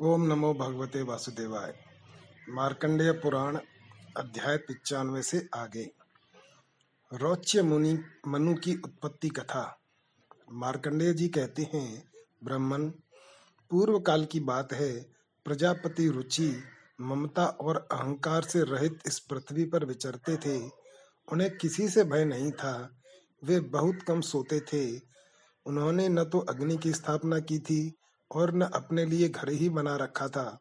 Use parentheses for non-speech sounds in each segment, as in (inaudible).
ओम नमो भगवते वासुदेवाय। मार्कंडेय पुराण अध्याय पिचानवे से आगे। रौच्य मुनि, मनु की उत्पत्ति कथा। मार्कंडेय जी कहते हैं, ब्राह्मण पूर्व काल की बात है, प्रजापति रुचि, ममता और अहंकार से रहित इस पृथ्वी पर विचरते थे। उन्हें किसी से भय नहीं था, वे बहुत कम सोते थे। उन्होंने न तो अग्नि की स्थापना की थी और न अपने लिए घर ही बना रखा था।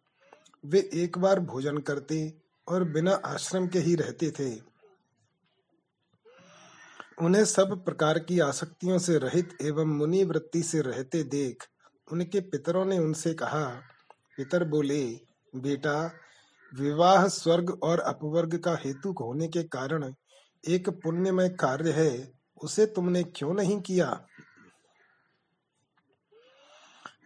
वे एक बार भोजन करते और बिना आश्रम के ही रहते थे। उन्हें सब प्रकार की आसक्तियों से रहित एवं मुनि वृत्ति से रहते देख उनके पितरों ने उनसे कहा, पितर बोले, बेटा, विवाह स्वर्ग और अपवर्ग का हेतु होने के कारण एक पुण्यमय कार्य है, उसे तुमने क्यों नहीं किया?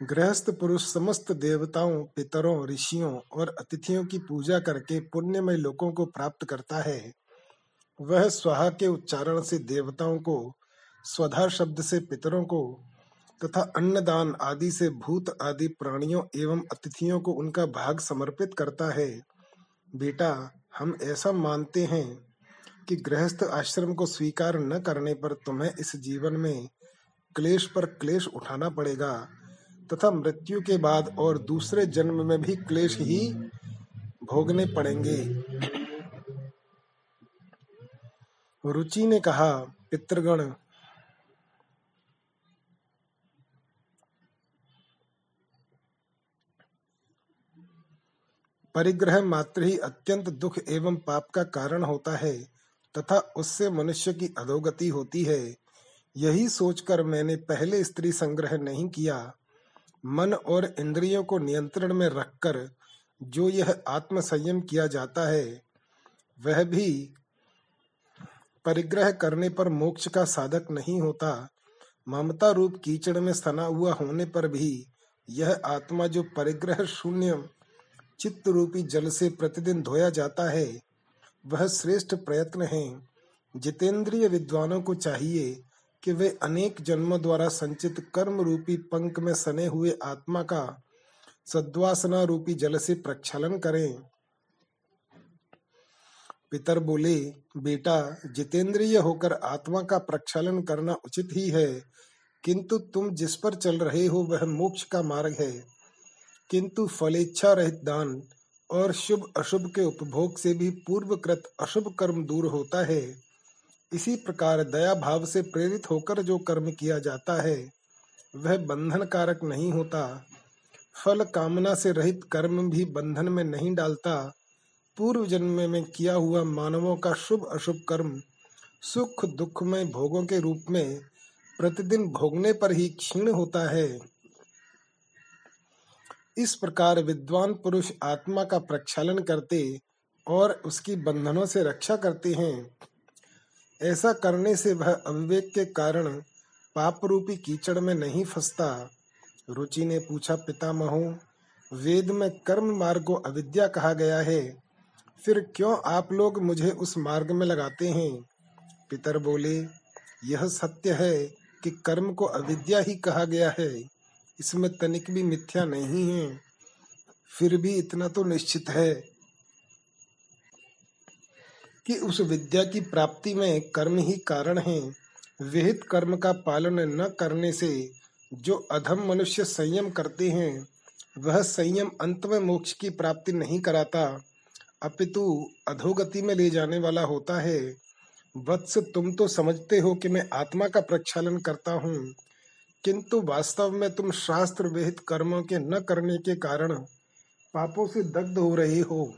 गृहस्थ पुरुष समस्त देवताओं, पितरों, ऋषियों और अतिथियों की पूजा करके पुण्यमय लोकों को प्राप्त करता है। वह स्वाहा के उच्चारण से देवताओं को, स्वधा शब्द से पितरों को तथा अन्नदान आदि से भूत आदि प्राणियों एवं अतिथियों को उनका भाग समर्पित करता है। बेटा, हम ऐसा मानते हैं कि गृहस्थ आश्रम को स्वीकार न करने पर तुम्हें इस जीवन में क्लेश पर क्लेश उठाना पड़ेगा। तथा मृत्यु के बाद और दूसरे जन्म में भी क्लेश ही भोगने पड़ेंगे। रुचि ने कहा, पितृगण, परिग्रह मात्र ही अत्यंत दुख एवं पाप का कारण होता है तथा उससे मनुष्य की अधोगति होती है। यही सोचकर मैंने पहले स्त्री संग्रह नहीं किया। मन और इंद्रियों को नियंत्रण में रखकर जो यह आत्म संयम किया जाता है, वह भी परिग्रह करने पर मोक्ष का साधक नहीं होता। ममता रूप कीचड़ में सना हुआ होने पर भी यह आत्मा जो परिग्रह शून्य चित्त रूपी जल से प्रतिदिन धोया जाता है, वह श्रेष्ठ प्रयत्न है। जितेंद्रिय विद्वानों को चाहिए कि वे अनेक जन्मों द्वारा संचित कर्म रूपी पंख में सने हुए आत्मा का सद्वासना रूपी जल से प्रक्षालन करें। पितर बोले, बेटा, जितेंद्रिय होकर आत्मा का प्रक्षालन करना उचित ही है, किंतु तुम जिस पर चल रहे हो वह मोक्ष का मार्ग है। किंतु फलेच्छा रहित दान और शुभ अशुभ के उपभोग से भी पूर्वकृत अशुभ कर्म दूर होता है। इसी प्रकार दया भाव से प्रेरित होकर जो कर्म किया जाता है, वह बंधन कारक नहीं होता। फल कामना से रहित कर्म भी बंधन में नहीं डालता। पूर्व जन्म में किया हुआ मानवों का शुभ अशुभ कर्म, सुख दुख में भोगों के रूप में प्रतिदिन भोगने पर ही क्षीण होता है। इस प्रकार विद्वान पुरुष आत्मा का प्रक्षालन करते और उसकी बंधनों से रक्षा करते हैं। ऐसा करने से वह अविवेक के कारण पाप रूपी कीचड़ में नहीं फंसता। रुचि ने पूछा, पितामहो, वेद में कर्म मार्ग को अविद्या कहा गया है। फिर क्यों आप लोग मुझे उस मार्ग में लगाते हैं? पितर बोले, यह सत्य है कि कर्म को अविद्या ही कहा गया है। इसमें तनिक भी मिथ्या नहीं है। फिर भी इतना तो निश्चित है। कि उस विद्या की प्राप्ति में कर्म ही कारण है। विहित कर्म का पालन न करने से जो अधम मनुष्य संयम करते हैं, वह संयम अंत में मोक्ष की प्राप्ति नहीं कराता। अपितु अधोगति में ले जाने वाला होता है। वत्स तुम तो समझते हो कि मैं आत्मा का प्रक्षालन करता हूँ, किंतु वास्तव में तुम शास्त्र विहित कर्मों के न करने के कारण पापों से दग्ध हो रहे हो।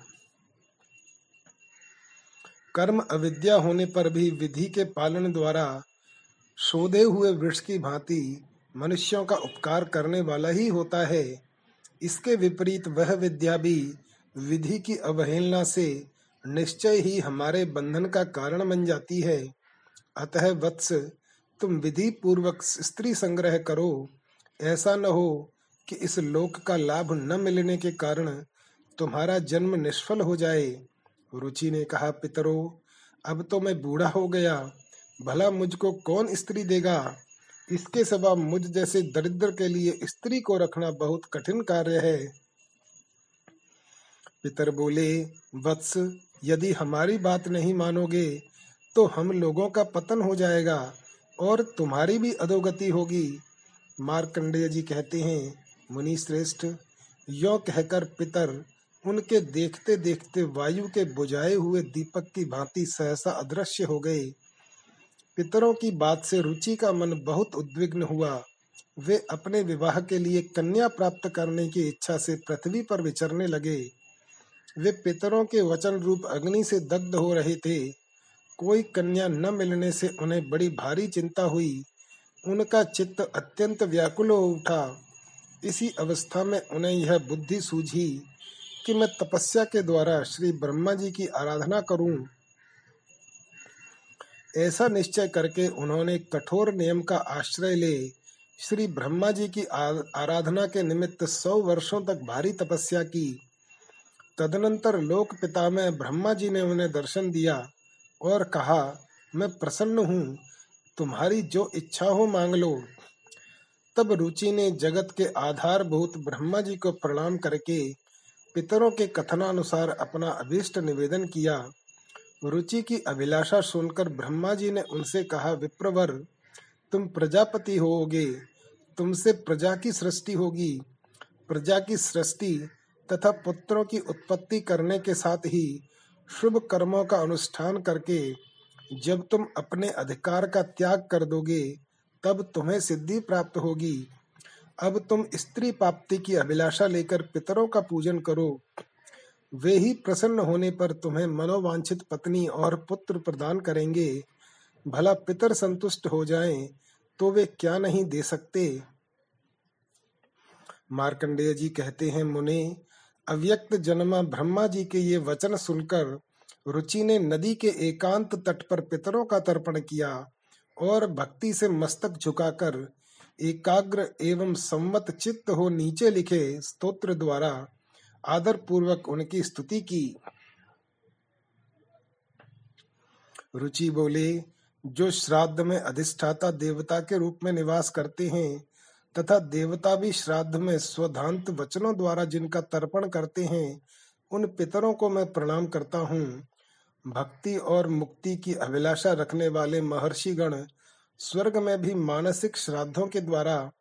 कर्म अविद्या होने पर भी विधि के पालन द्वारा शोधे हुए वृक्ष की भांति मनुष्यों का उपकार करने वाला ही होता है। इसके विपरीत वह विद्या भी विधि की अवहेलना से निश्चय ही हमारे बंधन का कारण बन जाती है। अतः वत्स, तुम विधि पूर्वक स्त्री संग्रह करो। ऐसा न हो कि इस लोक का लाभ न मिलने के कारण तुम्हारा जन्म निष्फल हो जाए। रुचि ने कहा, पितरो, अब तो मैं बूढ़ा हो गया। भला मुझको कौन स्त्री देगा? इसके सिवा मुझ जैसे दरिद्र के लिए स्त्री को रखना बहुत कठिन कार्य है। पितर बोले, वत्स, यदि हमारी बात नहीं मानोगे तो हम लोगों का पतन हो जाएगा और तुम्हारी भी अधोगति होगी। मार्कंडेय जी कहते हैं, मुनि श्रेष्ठ, यो कहकर पितर उनके देखते देखते वायु के बुझाए हुए दीपक की भांति सहसा अदृश्य हो गए पितरों की बात से रुचि का मन बहुत उद्विग्न हुआ। वे अपने विवाह के लिए कन्या प्राप्त करने की इच्छा से पृथ्वी पर विचरने लगे। वे पितरों के वचन रूप अग्नि से दग्ध हो रहे थे। कोई कन्या न मिलने से उन्हें बड़ी भारी चिंता हुई। उनका चित्त अत्यंत व्याकुल हो उठा। इसी अवस्था में उन्हें यह बुद्धि सूझी। कि मैं तपस्या के द्वारा श्री ब्रह्मा जी की आराधना करूँ, ऐसा निश्चय करके उन्होंने कठोर नियम का आश्रय ले श्री ब्रह्मा जी की आराधना के निमित्त सौ वर्षों तक भारी तपस्या की। तदनंतर लोक पिता में ब्रह्मा जी ने उन्हें दर्शन दिया और कहा, मैं प्रसन्न हूँ, तुम्हारी जो इच्छा हो मांग लो। तब रुचि ने जगत के आधारभूत ब्रह्मा जी को प्रणाम करके पितरों के कथनानुसार अपना अभीष्ट निवेदन किया। रुचि की अभिलाषा सुनकर ब्रह्मा जी ने उनसे कहा, विप्रवर, तुम प्रजापति होगे, तुमसे प्रजा की सृष्टि होगी। प्रजा की सृष्टि तथा पुत्रों की उत्पत्ति करने के साथ ही शुभ कर्मों का अनुष्ठान करके जब तुम अपने अधिकार का त्याग कर दोगे, तब तुम्हें सिद्धि प्राप्त होगी। अब तुम स्त्री प्राप्ति की अभिलाषा लेकर पितरों का पूजन करो। वे ही प्रसन्न होने पर तुम्हें मनोवांछित पत्नी और पुत्र प्रदान करेंगे। भला पितर संतुष्ट हो जाएँ तो वे क्या नहीं दे सकते? मार्कंडेय जी कहते हैं, मुने, अव्यक्त जन्मा ब्रह्मा जी के ये वचन सुनकर रुचि ने नदी के एकांत तट पर पितरों का तर्पण किया और भक्ति से मस्तक झुकाकर एकाग्र एवं सम्मत चित्त हो नीचे लिखे स्तोत्र द्वारा आदर पूर्वक उनकी स्तुति की। रुचि बोले, जो श्राद्ध में अधिष्ठाता देवता के रूप में निवास करते हैं, तथा देवता भी श्राद्ध में स्वधांत वचनों द्वारा जिनका तर्पण करते हैं, उन पितरों को मैं प्रणाम करता हूँ। भक्ति और मुक्ति की अभिलाषा रखने वाले महर्षि गण स्वर्ग में भी मानसिक श्राद्धों के द्वारा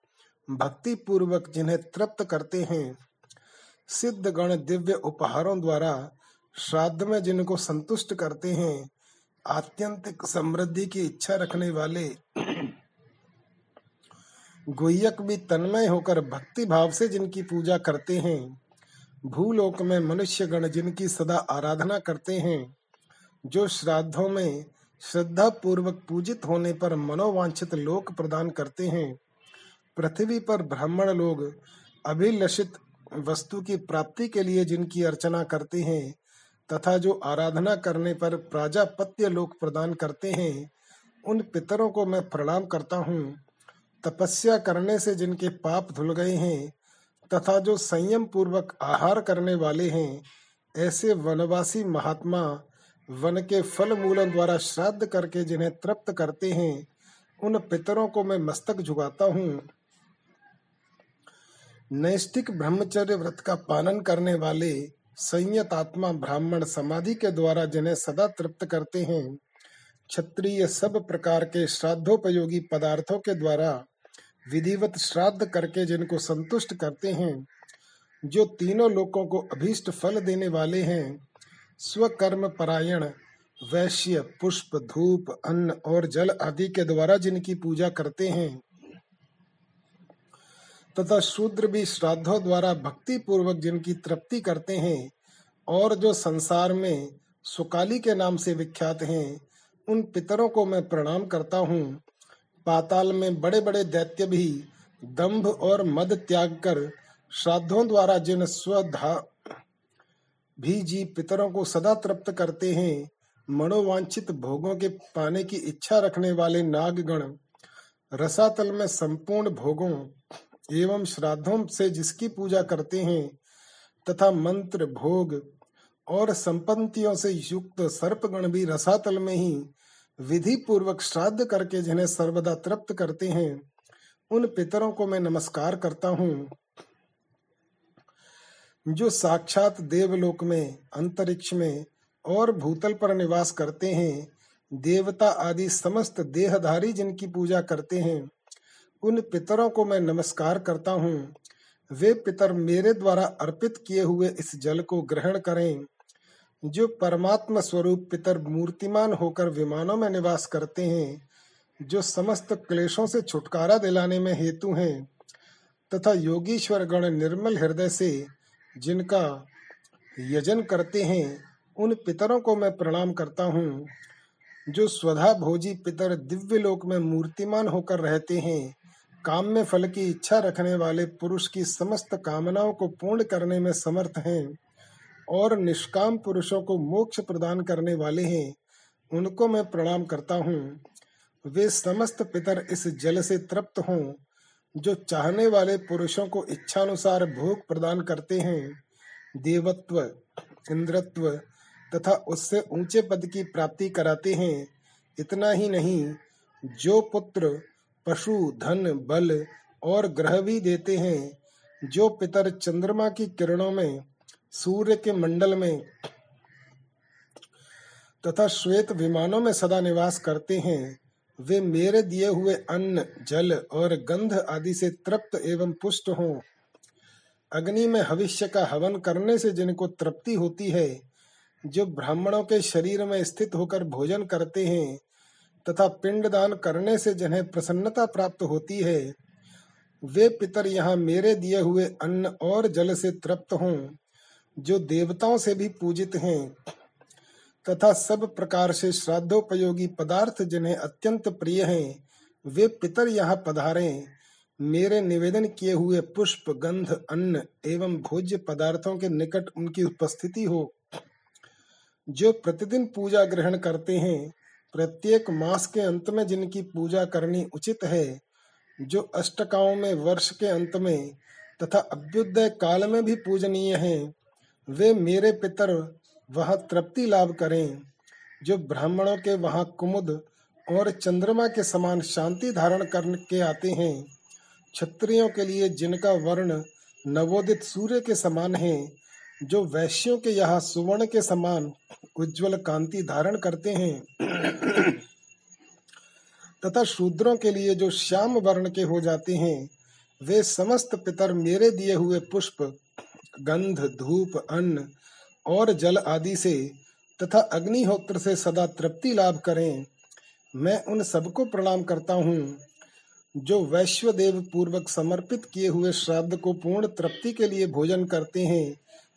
भक्ति पूर्वक जिन्हें तृप्त करते हैं सिद्ध गण दिव्य उपहारों द्वारा श्राद्ध में जिनको संतुष्ट करते हैं, आत्यंतिक समृद्धि की इच्छा रखने वाले गुह्यक भी तन्मय होकर भक्ति भाव से जिनकी पूजा करते हैं, भूलोक में मनुष्य गण जिनकी सदा आराधना करते हैं, जो श्राद्धों में श्रद्धा पूर्वक पूजित होने पर मनोवांछित लोक प्रदान करते हैं। पृथ्वी पर ब्राह्मण लोग अभिलषित वस्तु की प्राप्ति के लिए जिनकी अर्चना करते हैं, तथा जो आराधना करने पर प्राजापत्य लोक प्रदान करते हैं, उन पितरों को मैं प्रणाम करता हूँ। तपस्या करने से जिनके पाप धुल गए हैं, तथा जो संयम पूर्वक आहार करने वाले हैं, ऐसे वनवासी महात्मा वन के फल मूलों द्वारा श्राद्ध करके जिन्हें तृप्त करते हैं, उन पितरों को मैं मस्तक झुकाता हूँ। नैष्टिक ब्रह्मचर्य व्रत का पालन करने वाले संयत आत्मा ब्राह्मण समाधि के द्वारा जिन्हें सदा तृप्त करते हैं, क्षत्रिय सब प्रकार के श्राद्धोपयोगी पदार्थों के द्वारा विधिवत श्राद्ध करके जिनको संतुष्ट करते हैं, जो तीनों लोकों को अभीष्ट फल देने वाले हैं स्वकर्म परायण वैश्य, पुष्प, धूप, अन्न और जल आदि के द्वारा जिनकी पूजा करते हैं। तथा शूद्र भी श्राद्धों द्वारा भक्ति पूर्वक जिनकी तृप्ति करते हैं और जो संसार में सुकाली के नाम से विख्यात हैं, उन पितरों को मैं प्रणाम करता हूँ। पाताल में बड़े बड़े दैत्य भी दंभ और मद त्याग कर श्राद्धों द्वारा जिन स्वधा भी जी पितरों को सदा तृप्त करते हैं। मनोवांछित भोगों के पाने की इच्छा रखने वाले नागगण, रसातल में संपूर्ण भोगों एवं श्राद्धों से जिसकी पूजा करते हैं, तथा मंत्र भोग और संपत्तियों से युक्त सर्पगण भी रसातल में ही विधि पूर्वक श्राद्ध करके जिन्हें सर्वदा तृप्त करते हैं, उन पितरों को मैं नमस्कार करता हूँ। जो साक्षात देवलोक में, अंतरिक्ष में और भूतल पर निवास करते हैं, देवता आदि समस्त देहधारी जिनकी पूजा करते हैं, उन पितरों को मैं नमस्कार करता हूँ। वे पितर मेरे द्वारा अर्पित किए हुए इस जल को ग्रहण करें, जो परमात्मा स्वरूप पितर मूर्तिमान होकर विमानों में निवास करते हैं, जो समस्त क्लेशों से छुटकारा दिलाने में हेतु हैं, तथा योगीश्वर गण निर्मल हृदय से जिनका यजन करते हैं, उन पितरों को मैं प्रणाम करता हूँ। जो स्वधा भोजी पितर दिव्य लोक में मूर्तिमान होकर रहते हैं काम में फल की इच्छा रखने वाले पुरुष की समस्त कामनाओं को पूर्ण करने में समर्थ हैं और निष्काम पुरुषों को मोक्ष प्रदान करने वाले हैं, उनको मैं प्रणाम करता हूँ। वे समस्त पितर इस जल से तृप्त हों जो चाहने वाले पुरुषों को इच्छानुसार भोग प्रदान करते हैं, देवत्व, इंद्रत्व तथा उससे ऊँचे पद की प्राप्ति कराते हैं, इतना ही नहीं, जो पुत्र, पशु, धन, बल और ग्रह भी देते हैं, जो पितर चंद्रमा की किरणों में, सूर्य के मंडल में तथा श्वेत विमानों में सदा निवास करते हैं वे मेरे दिए हुए अन्न, जल और गंध आदि से तृप्त एवं पुष्ट हों। अग्नि में भविष्य का हवन करने से जिनको तृप्ति होती है, जो ब्राह्मणों के शरीर में स्थित होकर भोजन करते हैं, तथा पिंडदान करने से जिन्हें प्रसन्नता प्राप्त होती है, वे पितर यहाँ मेरे दिए हुए अन्न और जल से तृप्त हों, जो देवताओं से भी पूजित हैं। तथा सब प्रकार से श्राद्धोपयोगी पदार्थ जिन्हें अत्यंत प्रिय हैं, वे पितर यहाँ पधारे। मेरे निवेदन किए हुए पुष्प, गंध, अन्न एवं भोज्य पदार्थों के निकट उनकी उपस्थिति हो। जो प्रतिदिन पूजा ग्रहण करते हैं, प्रत्येक मास के अंत में जिनकी पूजा करनी उचित है, जो अष्टकाओं में वर्ष के अंत में तथा अभ्युदय काल में भी पूजनीय हैं, वे मेरे पितर वहाँ तृप्ति लाभ करें। जो ब्राह्मणों के वहाँ कुमुद और चंद्रमा के समान शांति धारण करके आते हैं, क्षत्रियों के लिए जिनका वर्ण नवोदित सूर्य के समान है, जो वैश्यों के यहाँ सुवर्ण के समान उज्जवल कांति धारण करते हैं। तथा शूद्रों के लिए जो श्याम वर्ण के हो जाते हैं, वे समस्त पितर मेरे दिए हुए पुष्प, गंध, धूप, अन्न और जल आदि से तथा अग्निहोत्र से सदा तृप्ति लाभ करें। मैं उन सबको प्रणाम करता हूँ, जो वैश्व देव पूर्वक समर्पित किए हुए श्राद्ध को पूर्ण तृप्ति के लिए भोजन करते हैं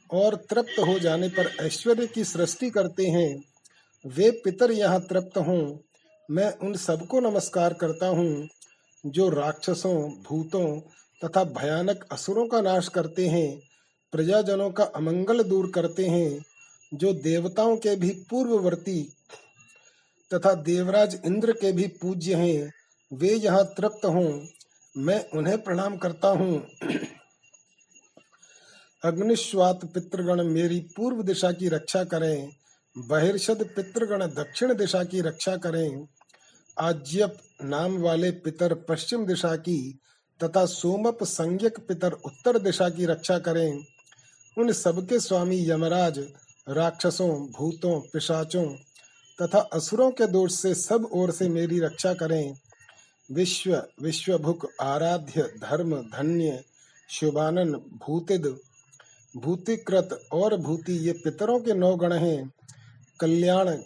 और तृप्त हो जाने पर ऐश्वर्य की सृष्टि करते हैं। वे पितर यहाँ तृप्त हों। मैं उन सबको नमस्कार करता हूँ, जो राक्षसों, भूतों तथा भयानक असुरों का नाश करते हैं। प्रजाजनों का अमंगल दूर करते हैं, जो देवताओं के भी पूर्ववर्ती तथा देवराज इंद्र के भी पूज्य हैं, वे यहाँ तृप्त हों। मैं उन्हें प्रणाम करता हूँ। अग्निश्वात पितृगण मेरी पूर्व दिशा की रक्षा करें, बहिर्षद पितृगण दक्षिण दिशा की रक्षा करें। आज्यप नाम वाले पितर पश्चिम दिशा की तथा सोमप संज्ञक पितर उत्तर दिशा की रक्षा करें। उन सबके स्वामी यमराज, राक्षसों, भूतों, पिशाचों तथा असुरों के दोष से सब ओर से मेरी रक्षा करें। विश्व, विश्वभुक, आराध्य, धर्म, धन्य, शुभानन, भूतिद भूतिकृत और भूति, ये पितरों के नौ गण हैं। कल्याण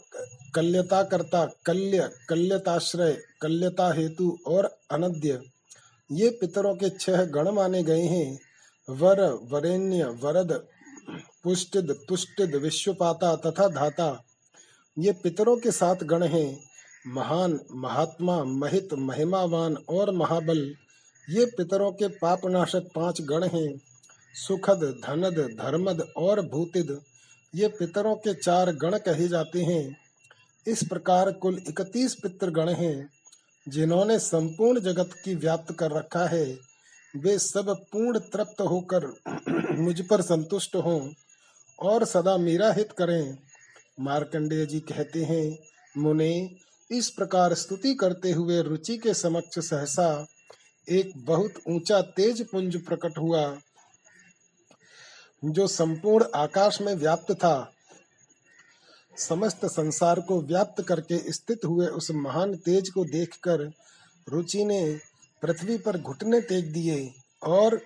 कल्यता करता कल्य, कल्यताश्रय, कल्यता हेतु और अनद्य, ये पितरों के छह गण माने गए हैं। वर, वरेण्य, वरद, पुष्टिद तुष्टिद विश्वपाता तथा धाता। ये पितरों के सात गण हैं, महान, महात्मा, महित, महिमावान और महाबल। ये पितरों के पापनाशक पाँच गण हैं, सुखद, धनद, धर्मद और भूतिद। ये पितरों के चार गण कहे जाते हैं। इस प्रकार कुल इकतीस पितृगण हैं, जिन्होंने संपूर्ण जगत की व्याप्त कर रखा है। वे सब पूर्ण तृप्त होकर (clears throat) मुझ पर संतुष्ट हों और सदा मेरा हित करें। मार्कंडेय जी कहते हैं, मुने, इस प्रकार स्तुति करते हुए रुचि के समक्ष सहसा एक बहुत ऊँचा तेज पुंज प्रकट हुआ, जो संपूर्ण आकाश में व्याप्त था। समस्त संसार को व्याप्त करके स्थित हुए उस महान तेज को देखकर रुचि ने पृथ्वी पर घुटने टेक दिए और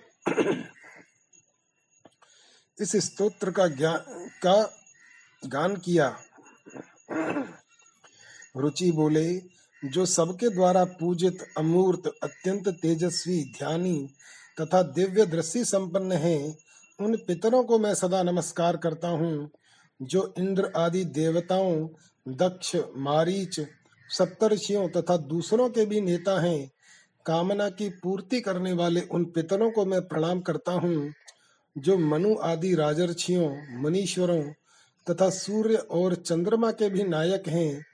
इस स्तोत्र का का गान किया। रुचि बोले, जो सबके द्वारा पूजित अमूर्त, अत्यंत तेजस्वी, ध्यानी तथा दिव्य दृष्टि संपन्न है, उन पितरों को मैं सदा नमस्कार करता हूँ, जो इंद्र आदि देवताओं, दक्ष, मारीच सप्तर्षियों तथा दूसरों के भी नेता हैं कामना की पूर्ति करने वाले उन पितरों को मैं प्रणाम करता हूँ, जो मनु आदि राजर्षियों, मनीश्वरों तथा सूर्य और चंद्रमा के भी नायक हैं।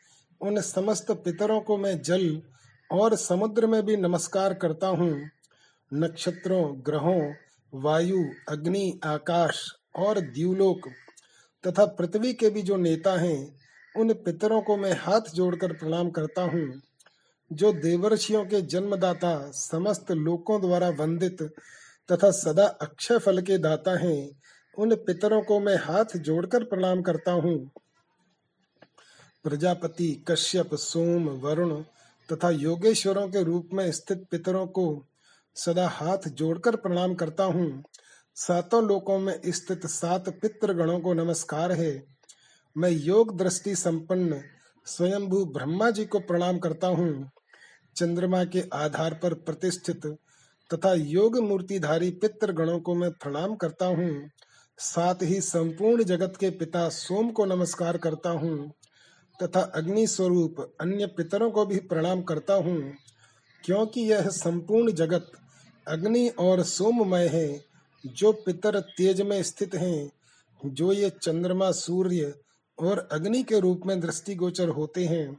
उन समस्त पितरों को मैं जल और समुद्र में भी नमस्कार करता हूँ। नक्षत्रों, ग्रहों, वायु, अग्नि, आकाश और द्यूलोक तथा पृथ्वी के भी जो नेता हैं, उन पितरों को मैं हाथ जोड़कर प्रणाम करता हूँ। जो देवर्षियों के जन्मदाता समस्त लोकों द्वारा वंदित तथा सदा अक्षय फल के दाता हैं, उन पितरों को मैं हाथ जोड़कर प्रणाम करता हूँ। प्रजापति, कश्यप, सोम, वरुण तथा योगेश्वरों के रूप में स्थित पितरों को सदा हाथ जोड़कर प्रणाम करता हूँ। सातों लोकों में स्थित सात पितृ गणों को नमस्कार है। मैं योग दृष्टि संपन्न स्वयंभू ब्रह्मा जी को प्रणाम करता हूँ। चंद्रमा के आधार पर प्रतिष्ठित तथा योग मूर्तिधारी पितृ गणों को मैं प्रणाम करता हूँ। साथ ही संपूर्ण जगत के पिता सोम को नमस्कार करता हूँ तथा अग्नि स्वरूप अन्य पितरों को भी प्रणाम करता हूँ। क्योंकि यह संपूर्ण जगत अग्नि और सोममय है, जो पितर तेज में स्थित हैं, जो ये चंद्रमा सूर्य और अग्नि के रूप में दृष्टिगोचर होते हैं।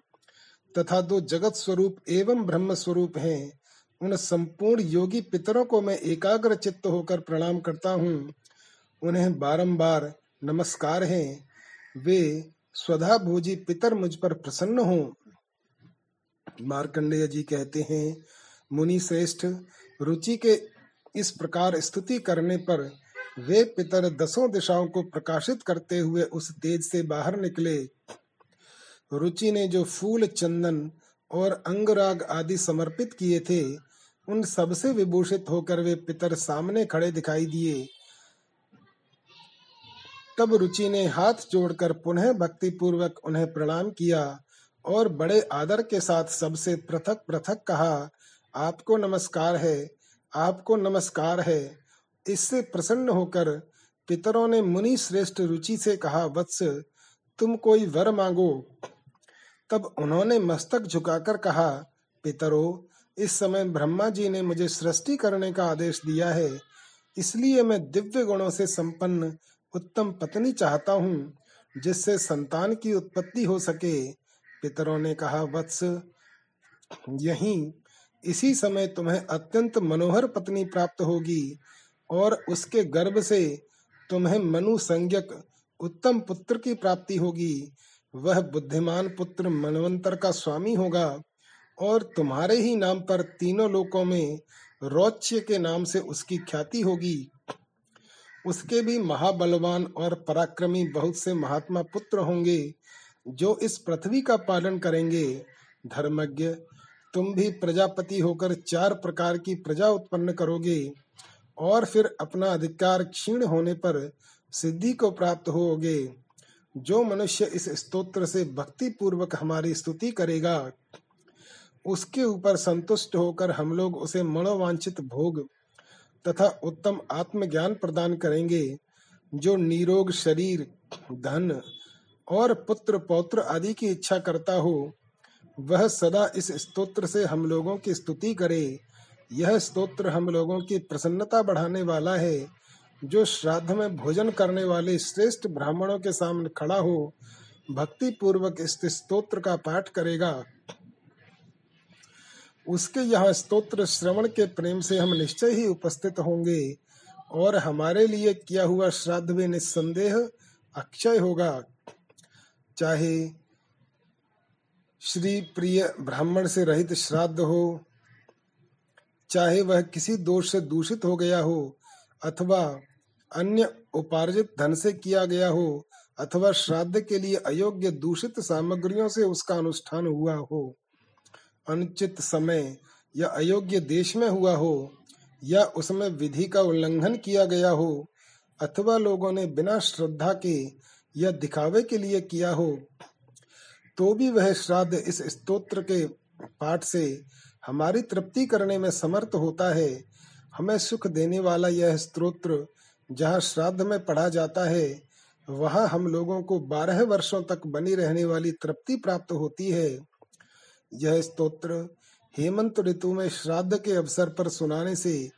तथा दो जगत स्वरूप एवं ब्रह्म स्वरूप हैं। उन संपूर्ण योगी पितरों को मैं एकाग्र चित्त होकर प्रणाम करता हूँ। उन्हें बारंबार नमस्कार है। वे स्वधा भोजी पितर मुझ पर प्रसन्न हो। मार्कंडेय जी कहते हैं, मुनि श्रेष्ठ, रुचि के इस प्रकार स्तुति करने पर वे पितर दसों दिशाओं को प्रकाशित करते हुए उस तेज से बाहर निकले। रुचि ने जो फूल, चंदन और अंगराग आदि समर्पित किए थे, उन सबसे विभूषित होकर वे पितर सामने खड़े दिखाई दिए। तब रुचि ने हाथ जोड़कर पुनः भक्ति पूर्वक उन्हें प्रणाम किया और बड़े आदर के साथ सबसे पृथक पृथक कहा, आपको नमस्कार है, आपको नमस्कार है। इससे प्रसन्न होकर पितरों ने मुनि श्रेष्ठ रुचि से कहा, वत्स, तुम कोई वर मांगो। तब उन्होंने मस्तक झुकाकर कहा, पितरो, इस समय ब्रह्मा जी ने मुझे सृष्टि करने का आदेश दिया है, इसलिए मैं दिव्य गुणों से संपन्न, उत्तम पत्नी चाहता हूँ, जिससे संतान की उत्पत्ति हो सके। पितरों ने कहा, वत्स, यही, इसी समय तुम्हें अत्यंत मनोहर पत्नी प्राप्त होगी, और उसके गर्भ से तुम्हें मनु संज्ञक उत्तम पुत्र की प्राप्ति होगी। वह बुद्धिमान पुत्र मनवंतर का स्वामी होगा और तुम्हारे ही नाम पर तीनों लोकों में रोच्य के नाम से उसकी ख्याति होगी। उसके भी महाबलवान और पराक्रमी बहुत से महात्मा पुत्र होंगे जो इस पृथ्वी का पालन करेंगे। धर्मज्ञ, तुम भी प्रजापति होकर चार प्रकार की प्रजा उत्पन्न करोगे और फिर अपना अधिकार क्षीण होने पर सिद्धि को प्राप्त होगे। जो मनुष्य इस स्तोत्र से भक्ति पूर्वक हमारी स्तुति करेगा, उसके ऊपर संतुष्ट होकर हम लोग उसे मनोवांछित भोग तथा उत्तम आत्मज्ञान प्रदान करेंगे, जो निरोग शरीर, धन और पुत्र पौत्र आदि की इच्छा करता हो, वह सदा इस स्तोत्र से हम लोगों की स्तुति करे। यह स्तोत्र हम लोगों की प्रसन्नता बढ़ाने वाला है। जो श्राद्ध में भोजन करने वाले श्रेष्ठ ब्राह्मणों के सामने खड़ा हो भक्ति पूर्वक इस स्तोत्र का पाठ करेगा। उसके यहाँ स्तोत्र श्रवण के प्रेम से हम निश्चय ही उपस्थित होंगे और हमारे लिए किया हुआ श्राद्ध भी निस्संदेह अक्षय होगा। चाहे श्री प्रिय ब्राह्मण से रहित श्राद्ध हो, चाहे वह किसी दोष से दूषित हो गया हो अथवा अन्य उपार्जित धन से किया गया हो, अथवा श्राद्ध के लिए अयोग्य दूषित सामग्रियों से उसका अनुष्ठान हुआ हो, अनुचित समय या अयोग्य देश में हुआ हो, या उसमें विधि का उल्लंघन किया गया हो, अथवा लोगों ने बिना श्रद्धा के या दिखावे के लिए किया हो तो भी वह श्राद्ध इस स्तोत्र के पाठ से हमारी तृप्ति करने में समर्थ होता है हमें सुख देने वाला यह स्त्रोत्र जहाँ श्राद्ध में पढ़ा जाता है, वहाँ हम लोगों को बारह वर्षों तक बनी रहने वाली तृप्ति प्राप्त होती है। यह स्तोत्र हेमंत ऋतु में श्राद्ध के अवसर पर सुनाने से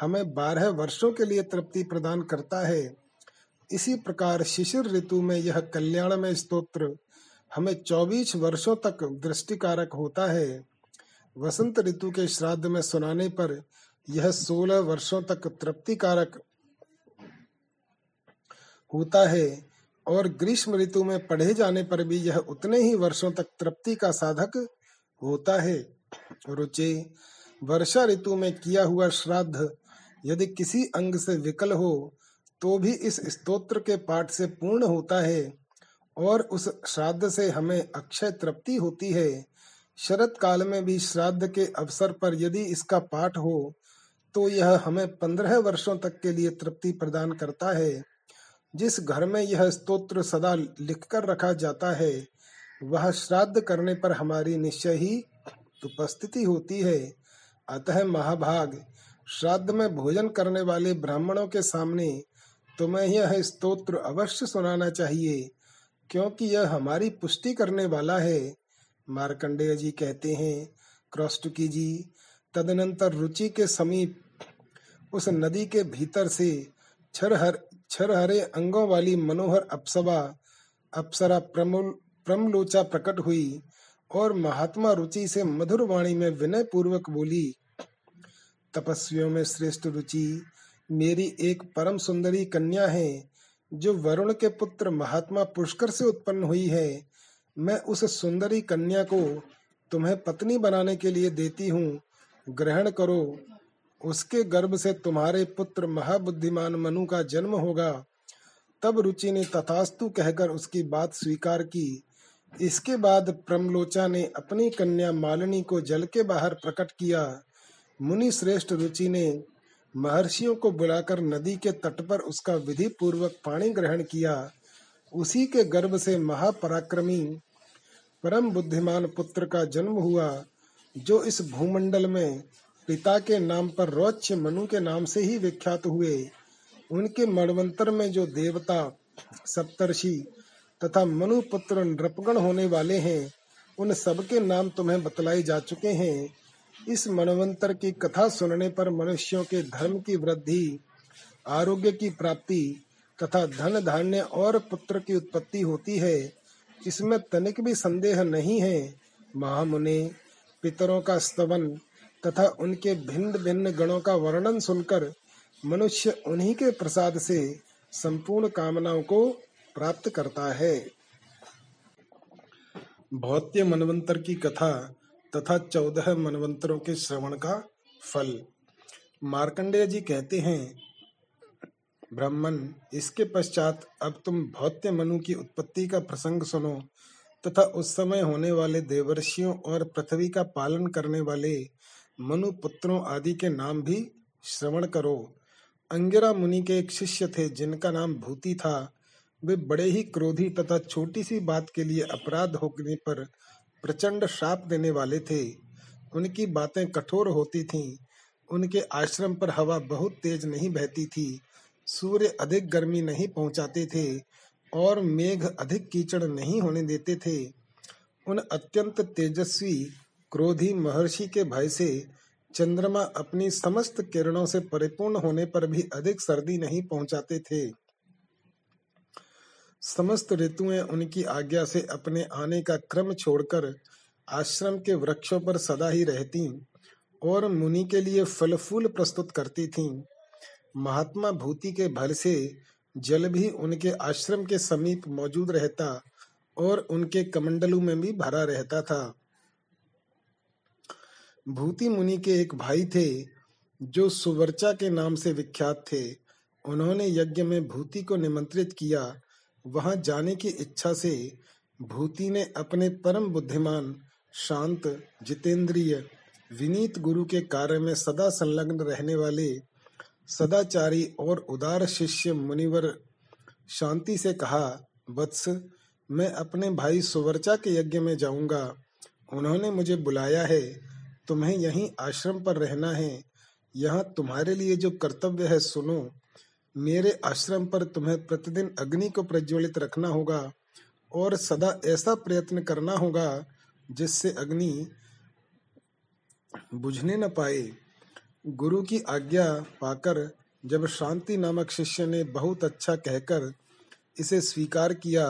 हमें बारह वर्षों के लिए तृप्ति प्रदान करता है। इसी प्रकार शिशिर ऋतु में यह कल्याण में स्तोत्र हमें चौबीस वर्षों तक दृष्टिकारक होता है। वसंत ऋतु के श्राद्ध में सुनाने पर यह सोलह वर्षों तक तृप्तिकारक होता है और ग्रीष्म ऋतु में पढ़े जाने पर भी यह उतने ही वर्षों तक तृप्ति का साधक होता है। रुचे, वर्षा ऋतु में किया हुआ श्राद्ध यदि किसी अंग से विकल हो तो भी इस स्तोत्र के पाठ से पूर्ण होता है और उस श्राद्ध से हमें अक्षय तृप्ति होती है। शरत काल में भी श्राद्ध के अवसर पर यदि इसका पाठ हो तो यह हमें पंद्रह वर्षों तक के लिए तृप्ति प्रदान करता है। जिस घर में यह स्तोत्र सदा लिखकर रखा जाता है, वह श्राद्ध करने पर हमारी निश्चय ही उपस्थिति होती है। अतः महाभाग, श्राद्ध में भोजन करने वाले ब्राह्मणों के सामने तुम्हें यह स्तोत्र अवश्य सुनाना चाहिए, क्योंकि यह हमारी पुष्टि करने वाला है। मार्कंडेय जी कहते हैं क्रॉस्टुकी जी, तदनंतर रुचि के समीप उस नदी के भीतर से छरहर छरहरे अंगों वाली मनोहर अप्सवा अप्सरा प्रमुल प्रमलोचा प्रकट हुई और महात्मा रुचि से मधुर वाणी में विनय पूर्वक बोली, तपस्वियों में श्रेष्ठ रुचि मेरी एक परम सुंदरी कन्या है, जो वरुण के पुत्र महात्मा पुष्कर से उत्पन्न हुई है। मैं उस सुंदरी कन्या को तुम्हें पत्नी बनाने के लिए देती हूँ। ग्रहण करो उसके गर्भ से तुम्हारे पुत्र महाबुद्धिमान मनु का जन्म होगा। तब रुचि ने तथास्तु कहकर उसकी बात स्वीकार की। इसके बाद प्रमलोचा ने अपनी कन्या मालिनी को जल के बाहर प्रकट किया। मुनि श्रेष्ठ रुचि ने महर्षियों को बुलाकर नदी के तट पर उसका विधि पूर्वक पानी ग्रहण किया। उसी के गर्भ से महापराक्रमी परम बुद्धिमान पुत्र का जन्म हुआ, जो इस भूमंडल में पिता के नाम पर रोच्य मनु के नाम से ही विख्यात हुए। उनके मणवंतर में जो देवता, सप्तर्षि तथा मनु पुत्र नृपगण होने वाले हैं, उन सबके नाम तुम्हें बतलाए जा चुके हैं। इस मनवंतर की कथा सुनने पर मनुष्यों के धर्म की वृद्धि, आरोग्य की प्राप्ति तथा धन धान्य और पुत्र की उत्पत्ति होती है। इसमें तनिक भी संदेह नहीं है। महामुने, पितरों का स्तवन तथा उनके भिन्न भिन्न गणों का वर्णन सुनकर मनुष्य उन्हीं के प्रसाद से संपूर्ण कामनाओं को प्राप्त करता है। भौत्य मनवंतर की कथा तथा चौदह मनवंतरों के श्रवण का फल। मार्कंडेय जी कहते हैं, ब्राह्मण, इसके पश्चात अब तुम भौत्य मनु की उत्पत्ति का प्रसंग सुनो तथा उस समय होने वाले देवर्षियों और पृथ्वी का पालन करने वाले मनु पुत्रों आदि के नाम भी श्रवण करो। अंगिरा मुनि के एक शिष्य थे, जिनका नाम भूति था। वे बड़े ही क्रोधी तथा छोटी सी बात के लिए अपराध होने पर प्रचंड श्राप देने वाले थे। उनकी बातें कठोर होती थीं। उनके आश्रम पर हवा बहुत तेज नहीं बहती थी। सूर्य अधिक गर्मी नहीं पहुंचाते थे और मेघ अधिक कीचड़ नहीं होने देते थे। उन अत्यंत तेजस्वी क्रोधी महर्षि के भय से चंद्रमा अपनी समस्त किरणों से परिपूर्ण होने पर भी अधिक सर्दी नहीं पहुंचाते थे समस्त ऋतुएँ उनकी आज्ञा से अपने आने का क्रम छोड़कर आश्रम के वृक्षों पर सदा ही रहती और मुनि के लिए फल फूल प्रस्तुत करती थीं। महात्मा भूति के भल से जल भी उनके आश्रम के समीप मौजूद रहता और उनके कमंडलू में भी भरा रहता था भूति मुनि के एक भाई थे, जो सुवर्चा के नाम से विख्यात थे। उन्होंने यज्ञ में भूति को निमंत्रित किया। वहाँ जाने की इच्छा से भूति ने अपने परम बुद्धिमान, शांत, जितेंद्रिय, विनीत गुरु के कार्य में सदा संलग्न रहने वाले सदाचारी और उदार शिष्य मुनिवर शांति से कहा वत्स मैं अपने भाई सुवर्चा के यज्ञ में जाऊँगा। उन्होंने मुझे बुलाया है। तुम्हें यहीं आश्रम पर रहना है। यहाँ तुम्हारे लिए जो कर्तव्य है, सुनो। मेरे आश्रम पर तुम्हें प्रतिदिन अग्नि को प्रज्वलित रखना होगा और सदा ऐसा प्रयत्न करना होगा जिससे अग्नि बुझने न पाए। गुरु की आज्ञा पाकर जब शांति नामक शिष्य ने बहुत अच्छा कहकर इसे स्वीकार किया,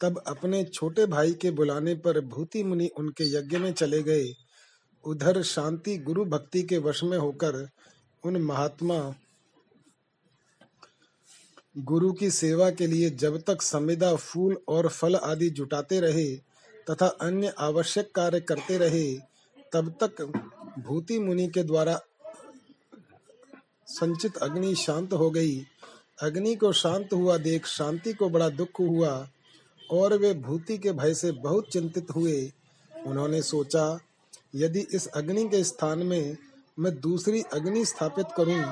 तब अपने छोटे भाई के बुलाने पर भूति मुनि उनके यज्ञ में चले गए। उधर शांति गुरु भक्ति के वश में होकर उन महात्मा गुरु की सेवा के लिए जब तक संविदा फूल और फल आदि जुटाते रहे तथा अन्य आवश्यक कार्य करते रहे, तब तक भूति मुनि के द्वारा संचित अग्नि शांत हो गई। अग्नि को शांत हुआ देख शांति को बड़ा दुख हुआ और वे भूति के भय से बहुत चिंतित हुए। उन्होंने सोचा यदि इस अग्नि के स्थान में मैं दूसरी अग्नि स्थापित करूँ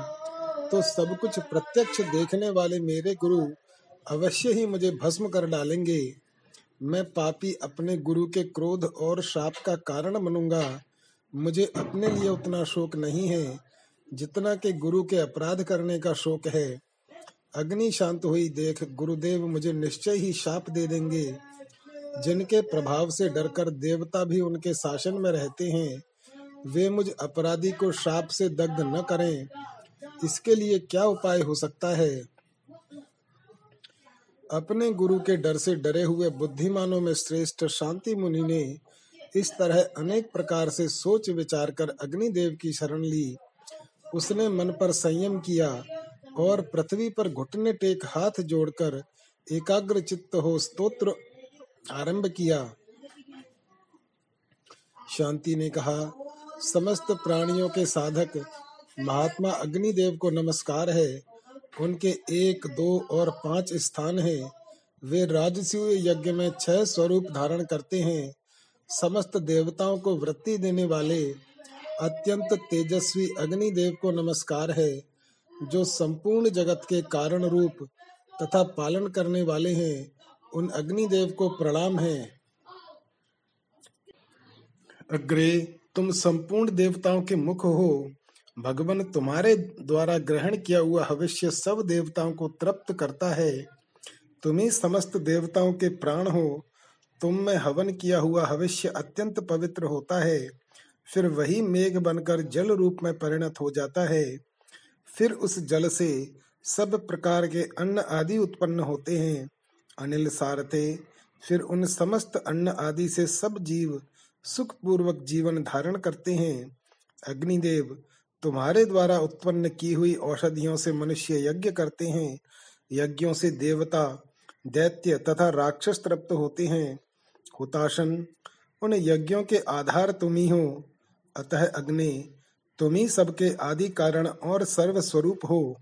तो सब कुछ प्रत्यक्ष देखने वाले मेरे गुरु अवश्य ही मुझे भस्म कर डालेंगे। मैं पापी अपने गुरु के क्रोध और शाप का कारण बनूँगा। मुझे अपने लिए उतना शोक नहीं है, जितना कि गुरु के अपराध करने का शोक है। अग्नि शांत हुई देख गुरुदेव मुझे निश्चय ही शाप दे देंगे। जिनके प्रभाव से डरकर देवता भी उनके शासन में रहते हैं, वे मुझ अपराधी को शाप से दग्ध न करें। इसके लिए क्या उपाय हो सकता है? अपने गुरु के डर से डरे हुए बुद्धिमानों में श्रेष्ठ शांति मुनि ने इस तरह अनेक प्रकार से सोच विचार कर अग्निदेव की शरण ली। उसने मन पर संयम किया और पृथ्वी पर घुटने टेक हाथ जोड़कर एकाग्र चित्त हो स्तोत्र आरंभ किया। शांति ने कहा, समस्त प्राणियों के साधक, महात्मा अग्निदेव को नमस्कार है। उनके एक, दो और पाँच स्थान हैं। वे राजसूय यज्ञ में छह स्वरूप धारण करते हैं। समस्त देवताओं को वृत्ति देने वाले अत्यंत तेजस्वी अग्निदेव को नमस्कार है, जो संपूर्ण जगत के कारण रूप तथा पालन करने वाले हैं। उन अग्निदेव को प्रणाम है। अग्रे, तुम संपूर्ण देवताओं के मुख हो। भगवान तुम्हारे द्वारा ग्रहण किया हुआ भविष्य सब देवताओं को तृप्त करता है। तुम ही समस्त देवताओं के प्राण हो। तुम में हवन किया हुआ भविष्य अत्यंत पवित्र होता है। फिर वही मेघ बनकर जल रूप में परिणत हो जाता है। फिर उस जल से सब प्रकार के अन्न आदि उत्पन्न होते हैं। अनिल सारथे। फिर उन समस्त अन्न आदि से सब जीव सुख पूर्वक जीवन धारण करते हैं। अग्निदेव, तुम्हारे द्वारा उत्पन्न की हुई औषधियों से मनुष्य यज्ञ करते हैं। यज्ञों से देवता, दैत्य तथा राक्षस तृप्त होते हैं। हुताशन, उन यज्ञों के आधार तुम ही हो। अतः अग्नि, तुम ही सबके आदि कारण और सर्व स्वरूप हो।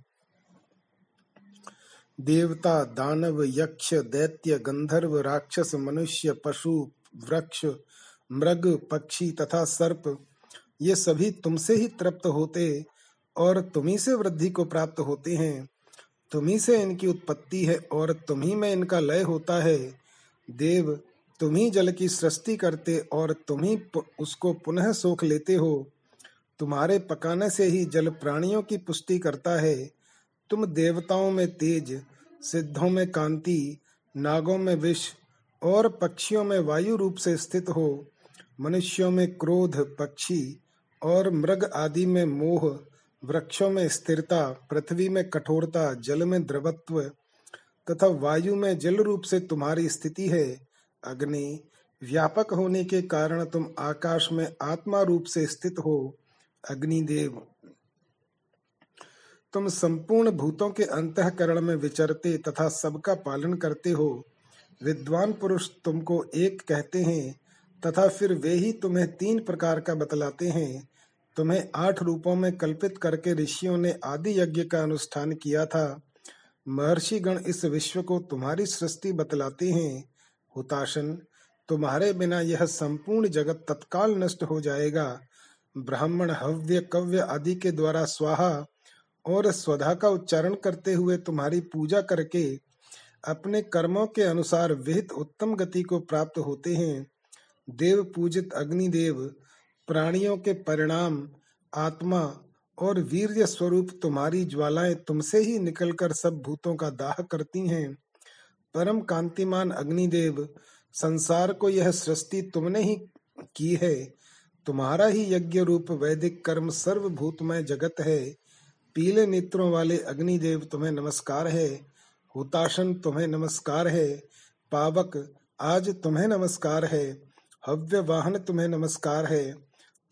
देवता, दानव, यक्ष, दैत्य, गंधर्व, राक्षस, मनुष्य, पशु, वृक्ष, मृग, पक्षी तथा सर्प, ये सभी तुमसे ही तृप्त होते और तुम्ही से वृद्धि को प्राप्त होते हैं। तुम्ही से इनकी उत्पत्ति है और तुम्ही में इनका लय होता है। देव तुम्ही जल की सृष्टि करते और तुम्ही उसको पुनः सोख लेते हो। तुम्हारे पकाने से ही जल प्राणियों की पुष्टि करता है। तुम देवताओं में तेज, सिद्धों में कांति, नागों में विष और पक्षियों में वायु रूप से स्थित हो। मनुष्यों में क्रोध, पक्षी और मृग आदि में मोह, वृक्षों में स्थिरता, पृथ्वी में कठोरता, जल में द्रवत्व तथा वायु में जल रूप से तुम्हारी स्थिति है। अग्नि व्यापक होने के कारण तुम आकाश में आत्मा रूप से स्थित हो। अग्निदेव तुम संपूर्ण भूतों के अंतकरण में विचरते तथा सबका पालन करते हो। विद्वान पुरुष तुमको एक कहते हैं, तथा फिर वे ही तुम्हें तीन प्रकार का बतलाते हैं। तुम्हें आठ रूपों में कल्पित करके ऋषियों ने आदि यज्ञ का अनुष्ठान किया था। महर्षि गण इस विश्व को तुम्हारी सृष्टि बतलाते हैं। हुताशन, तुम्हारे बिना यह संपूर्ण जगत तत्काल नष्ट हो जाएगा। ब्राह्मण हव्य कव्य आदि के द्वारा स्वाहा और स्वधा का उच्चारण करते हुए तुम्हारी पूजा करके अपने कर्मों के अनुसार विहित उत्तम गति को प्राप्त होते हैं। देव पूजित अग्निदेव, प्राणियों के परिणाम, आत्मा और वीर्य स्वरूप तुम्हारी ज्वालाएँ तुमसे ही निकलकर सब भूतों का दाह करती हैं। परम कांतिमान अग्निदेव, संसार को यह सृष्टि तुमने ही की है। तुम्हारा ही यज्ञ रूप वैदिक कर्म सर्वभूतमय जगत है। पीले नेत्रों वाले अग्निदेव तुम्हें नमस्कार है, हुताशन तुम्हें नमस्कार है, पावक आज तुम्हें नमस्कार है, हव्य वाहन तुम्हें नमस्कार है।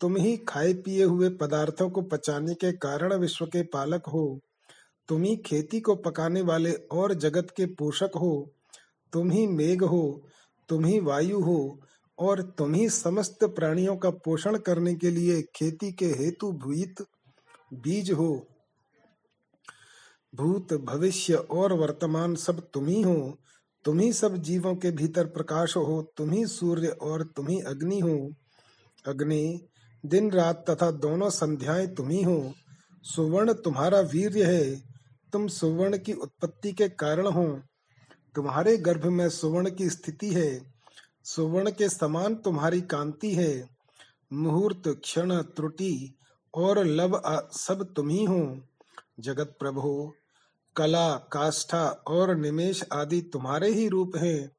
तुम ही खाए पिए हुए पदार्थों को पचाने के कारण विश्व के पालक हो। तुम ही खेती को पकाने वाले और जगत के पोषक हो। तुम ही मेघ हो, तुम ही वायु हो और तुम ही समस्त प्राणियों का पोषण करने के लिए खेती के हेतु भूत, बीज हो। भूत, भविष्य और वर्तमान सब तुम ही हो। तुम ही सब जीवों के भीतर प्रकाश हो। तुम ही सूर्य और तुम ही अग्नि हो। अग्नि, दिन, रात तथा दोनों संध्याएँ तुम ही हो। सुवर्ण तुम्हारा वीर्य है। तुम सुवर्ण की उत्पत्ति के कारण हो। तुम्हारे गर्भ में सुवर्ण की स्थिति है। सुवर्ण के समान तुम्हारी कांति है। मुहूर्त, क्षण, त्रुटि और लव सब तुम ही हो। जगत प्रभु कला, काष्ठा और निमेश आदि तुम्हारे ही रूप हैं।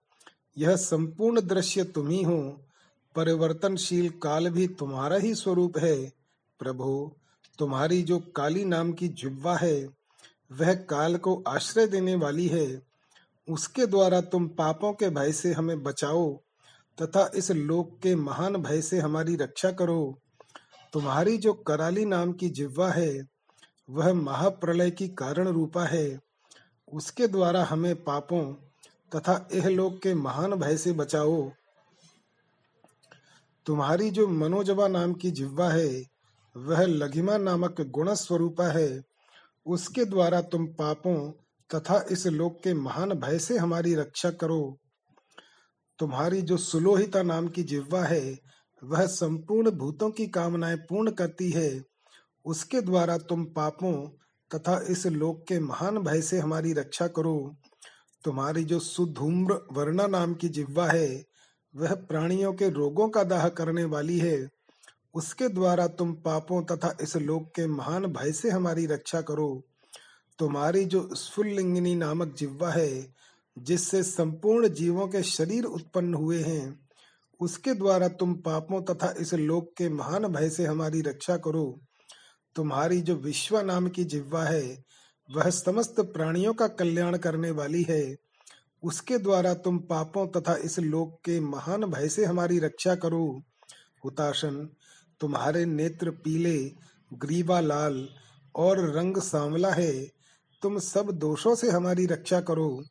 यह संपूर्ण दृश्य तुम ही हो। परिवर्तनशील काल भी तुम्हारा ही स्वरूप है। प्रभु, तुम्हारी जो काली नाम की जिह्वा है, वह काल को आश्रय देने वाली है। उसके द्वारा तुम पापों के भय से हमें बचाओ, तथा इस लोक के महान भय से हमारी रक्षा करो। तुम्हारी जो कराली नाम की जिब्वा है वह महाप्रलय की कारण रूपा है। उसके द्वारा हमें पापों तथा यह लोक के महान भय से बचाओ। तुम्हारी जो मनोजवा नाम की जिह्वा है, वह लघिमा नामक गुण स्वरूपा है। उसके द्वारा तुम पापों तथा इस लोक के महान भय से हमारी रक्षा करो। तुम्हारी जो सुलोहिता नाम की जिह्वा है, वह संपूर्ण भूतों की कामनाएँ पूर्ण करती है। उसके द्वारा तुम पापों तथा इस लोक के महान भय से हमारी रक्षा करो। तुम्हारी जो सुधूम्र वर्णा नाम की जिह्वा है, वह प्राणियों के रोगों का दाह करने वाली है। उसके द्वारा तुम पापों तथा इस लोक के महान भय से हमारी रक्षा करो। तुम्हारी जो स्फुल्लिंगिनी नामक जिह्वा है, जिससे संपूर्ण जीवों के शरीर उत्पन्न हुए हैं, उसके द्वारा तुम पापों तथा इस लोक के महान भय से हमारी रक्षा करो। तुम्हारी जो विश्व नाम की जिह्वा है, वह समस्त प्राणियों का कल्याण करने वाली है। उसके द्वारा तुम पापों तथा इस लोक के महान भय से हमारी रक्षा करो। हुताशन, तुम्हारे नेत्र पीले, ग्रीवा लाल और रंग सांवला है। तुम सब दोषों से हमारी रक्षा करो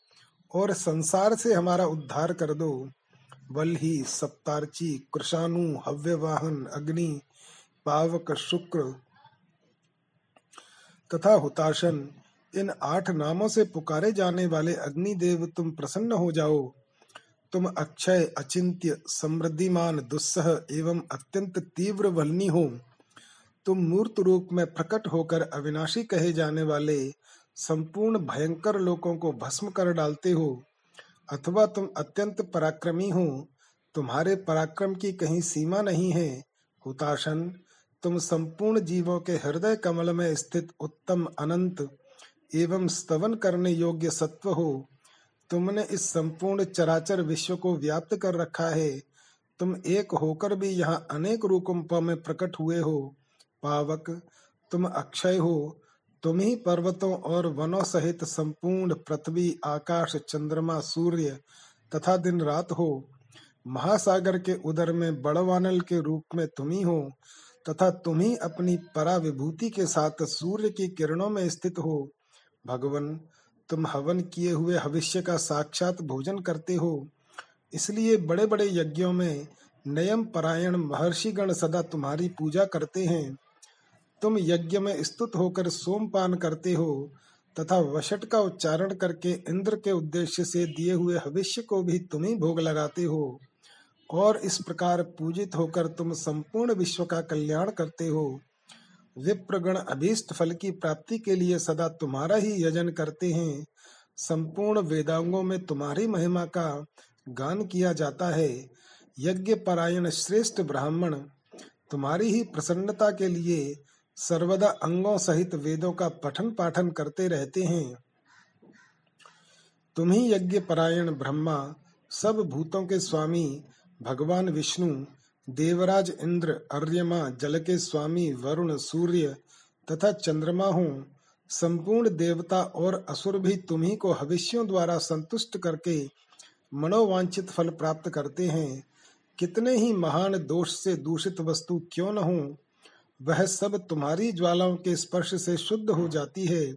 और संसार से हमारा उद्धार कर दो। वल्ही सप्तार्ची, कृषाणु, हव्यवाहन, अग्नि, पावक, शुक्र तथा हुताशन। इन आठ नामों से पुकारे जाने वाले अग्निदेव, तुम प्रसन्न हो जाओ। तुम अक्षय, अचिंत्य, समृद्धिमान, दुस्सह एवं अत्यंत तीव्र वलनी हो। तुम मूर्त रूप में प्रकट होकर अविनाशी कहे जाने वाले संपूर्ण भयंकर लोगों को भस्म कर डालते हो। अथवा तुम अत्यंत पराक्रमी हो। तुम्हारे पराक्रम की कहीं सीमा नहीं है। हुताशन तुम संपूर्ण जीवों के हृदय कमल में स्थित उत्तम अनंत एवं स्तवन करने योग्य सत्व हो। तुमने इस संपूर्ण चराचर विश्व को व्याप्त कर रखा है। तुम एक होकर भी यहाँ अनेक रूपों में प्रकट हुए हो। पावक, तुम अक्षय हो। तुम ही पर्वतों और वनों सहित संपूर्ण पृथ्वी, आकाश, चंद्रमा, सूर्य तथा दिन रात हो। महासागर के उदर में बड़वानल के रूप में तुम ही हो। तथा तुम ही अपनी परा विभूति के साथ सूर्य की किरणों में स्थित हो। भगवान, तुम हवन किए हुए भविष्य का साक्षात भोजन करते हो। इसलिए बड़े बड़े यज्ञों में नयम परायण महर्षिगण सदा तुम्हारी पूजा करते हैं। तुम यज्ञ में स्तुत होकर सोमपान करते हो तथा वशट का उच्चारण करके इंद्र के उद्देश्य से दिए हुए भविष्य को भी तुम ही भोग लगाते हो। और इस प्रकार पूजित होकर तुम संपूर्ण विश्व का कल्याण करते हो। विप्रगण अभीष्ट फल की प्राप्ति के लिए सदा तुम्हारा ही यजन करते हैं। संपूर्ण वेदांगों में तुम्हारी महिमा का गान किया जाता है। यज्ञ परायण श्रेष्ठ ब्राह्मण, तुम्हारी ही प्रसन्नता के लिए सर्वदा अंगों सहित वेदों का पठन पाठन करते रहते हैं। तुम ही यज्ञ परायण ब्रह्मा, सब भूतों के स्वामी भगवान विष्णु, देवराज इंद्र, अर्यमा जल के स्वामी वरुण, सूर्य तथा चंद्रमा हो। संपूर्ण देवता और असुर भी तुम्ही को हविष्यों द्वारा संतुष्ट करके मनोवांछित फल प्राप्त करते हैं। कितने ही महान दोष से दूषित वस्तु क्यों न हो, वह सब तुम्हारी ज्वालाओं के स्पर्श से शुद्ध हो जाती है।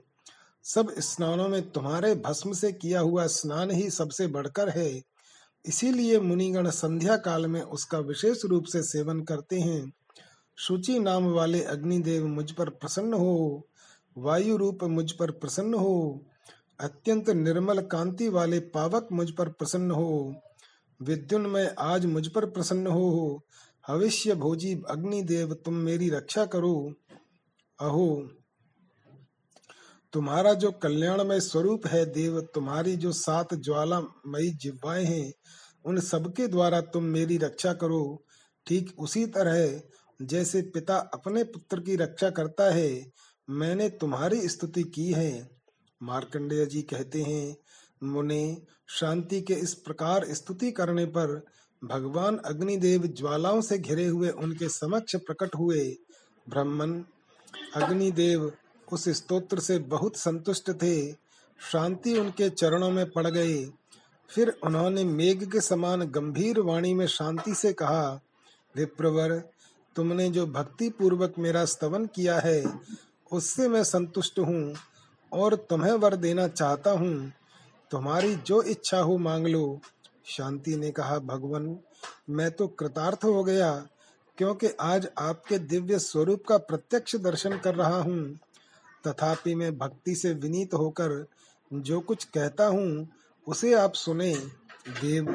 सब स्नानों में तुम्हारे भस्म से किया हुआ स्नान ही सबसे बढ़कर है। इसीलिए मुनिगण संध्या काल में उसका विशेष रूप से सेवन करते हैं। शुचि नाम वाले अग्निदेव मुझ पर प्रसन्न हो, वायु रूप मुझ पर प्रसन्न हो, अत्यंत निर्मल कांति वाले पावक मुझ पर प्रसन्न हो विद्युन में आज मुझ पर प्रसन्न हो भविष्य भोजी अग्निदेव तुम मेरी रक्षा करो। अहो, तुम्हारा जो कल्याण में स्वरूप है देव, तुम्हारी जो सात ज्वाला मई जिब्वाएँ हैं उन सबके द्वारा तुम मेरी रक्षा करो। ठीक उसी तरह जैसे पिता अपने पुत्र की रक्षा करता है, मैंने तुम्हारी स्तुति की है। मार्कंडेय जी कहते हैं, मुने, शांति के इस प्रकार स्तुति करने पर भगवान अग्निदेव ज्वालाओं से घिरे हुए उनके समक्ष प्रकट हुए। ब्राह्मण, अग्निदेव उस स्तोत्र से बहुत संतुष्ट थे। शांति उनके चरणों में पड़ गए। फिर उन्होंने मेघ के समान गंभीर वाणी में शांति से कहा, विप्रवर, तुमने जो भक्ति पूर्वक मेरा स्तवन किया है, उससे मैं संतुष्ट हूँ और तुम्हें वर देना चाहता हूँ। तुम्हारी जो इच्छा हो मांग लो। शांति ने कहा, भगवान, मैं तो कृतार्थ हो गया, क्योंकि आज आपके दिव्य स्वरूप का प्रत्यक्ष दर्शन कर रहा हूँ। तथापि मैं भक्ति से विनीत होकर जो कुछ कहता हूँ उसे आप सुने, देव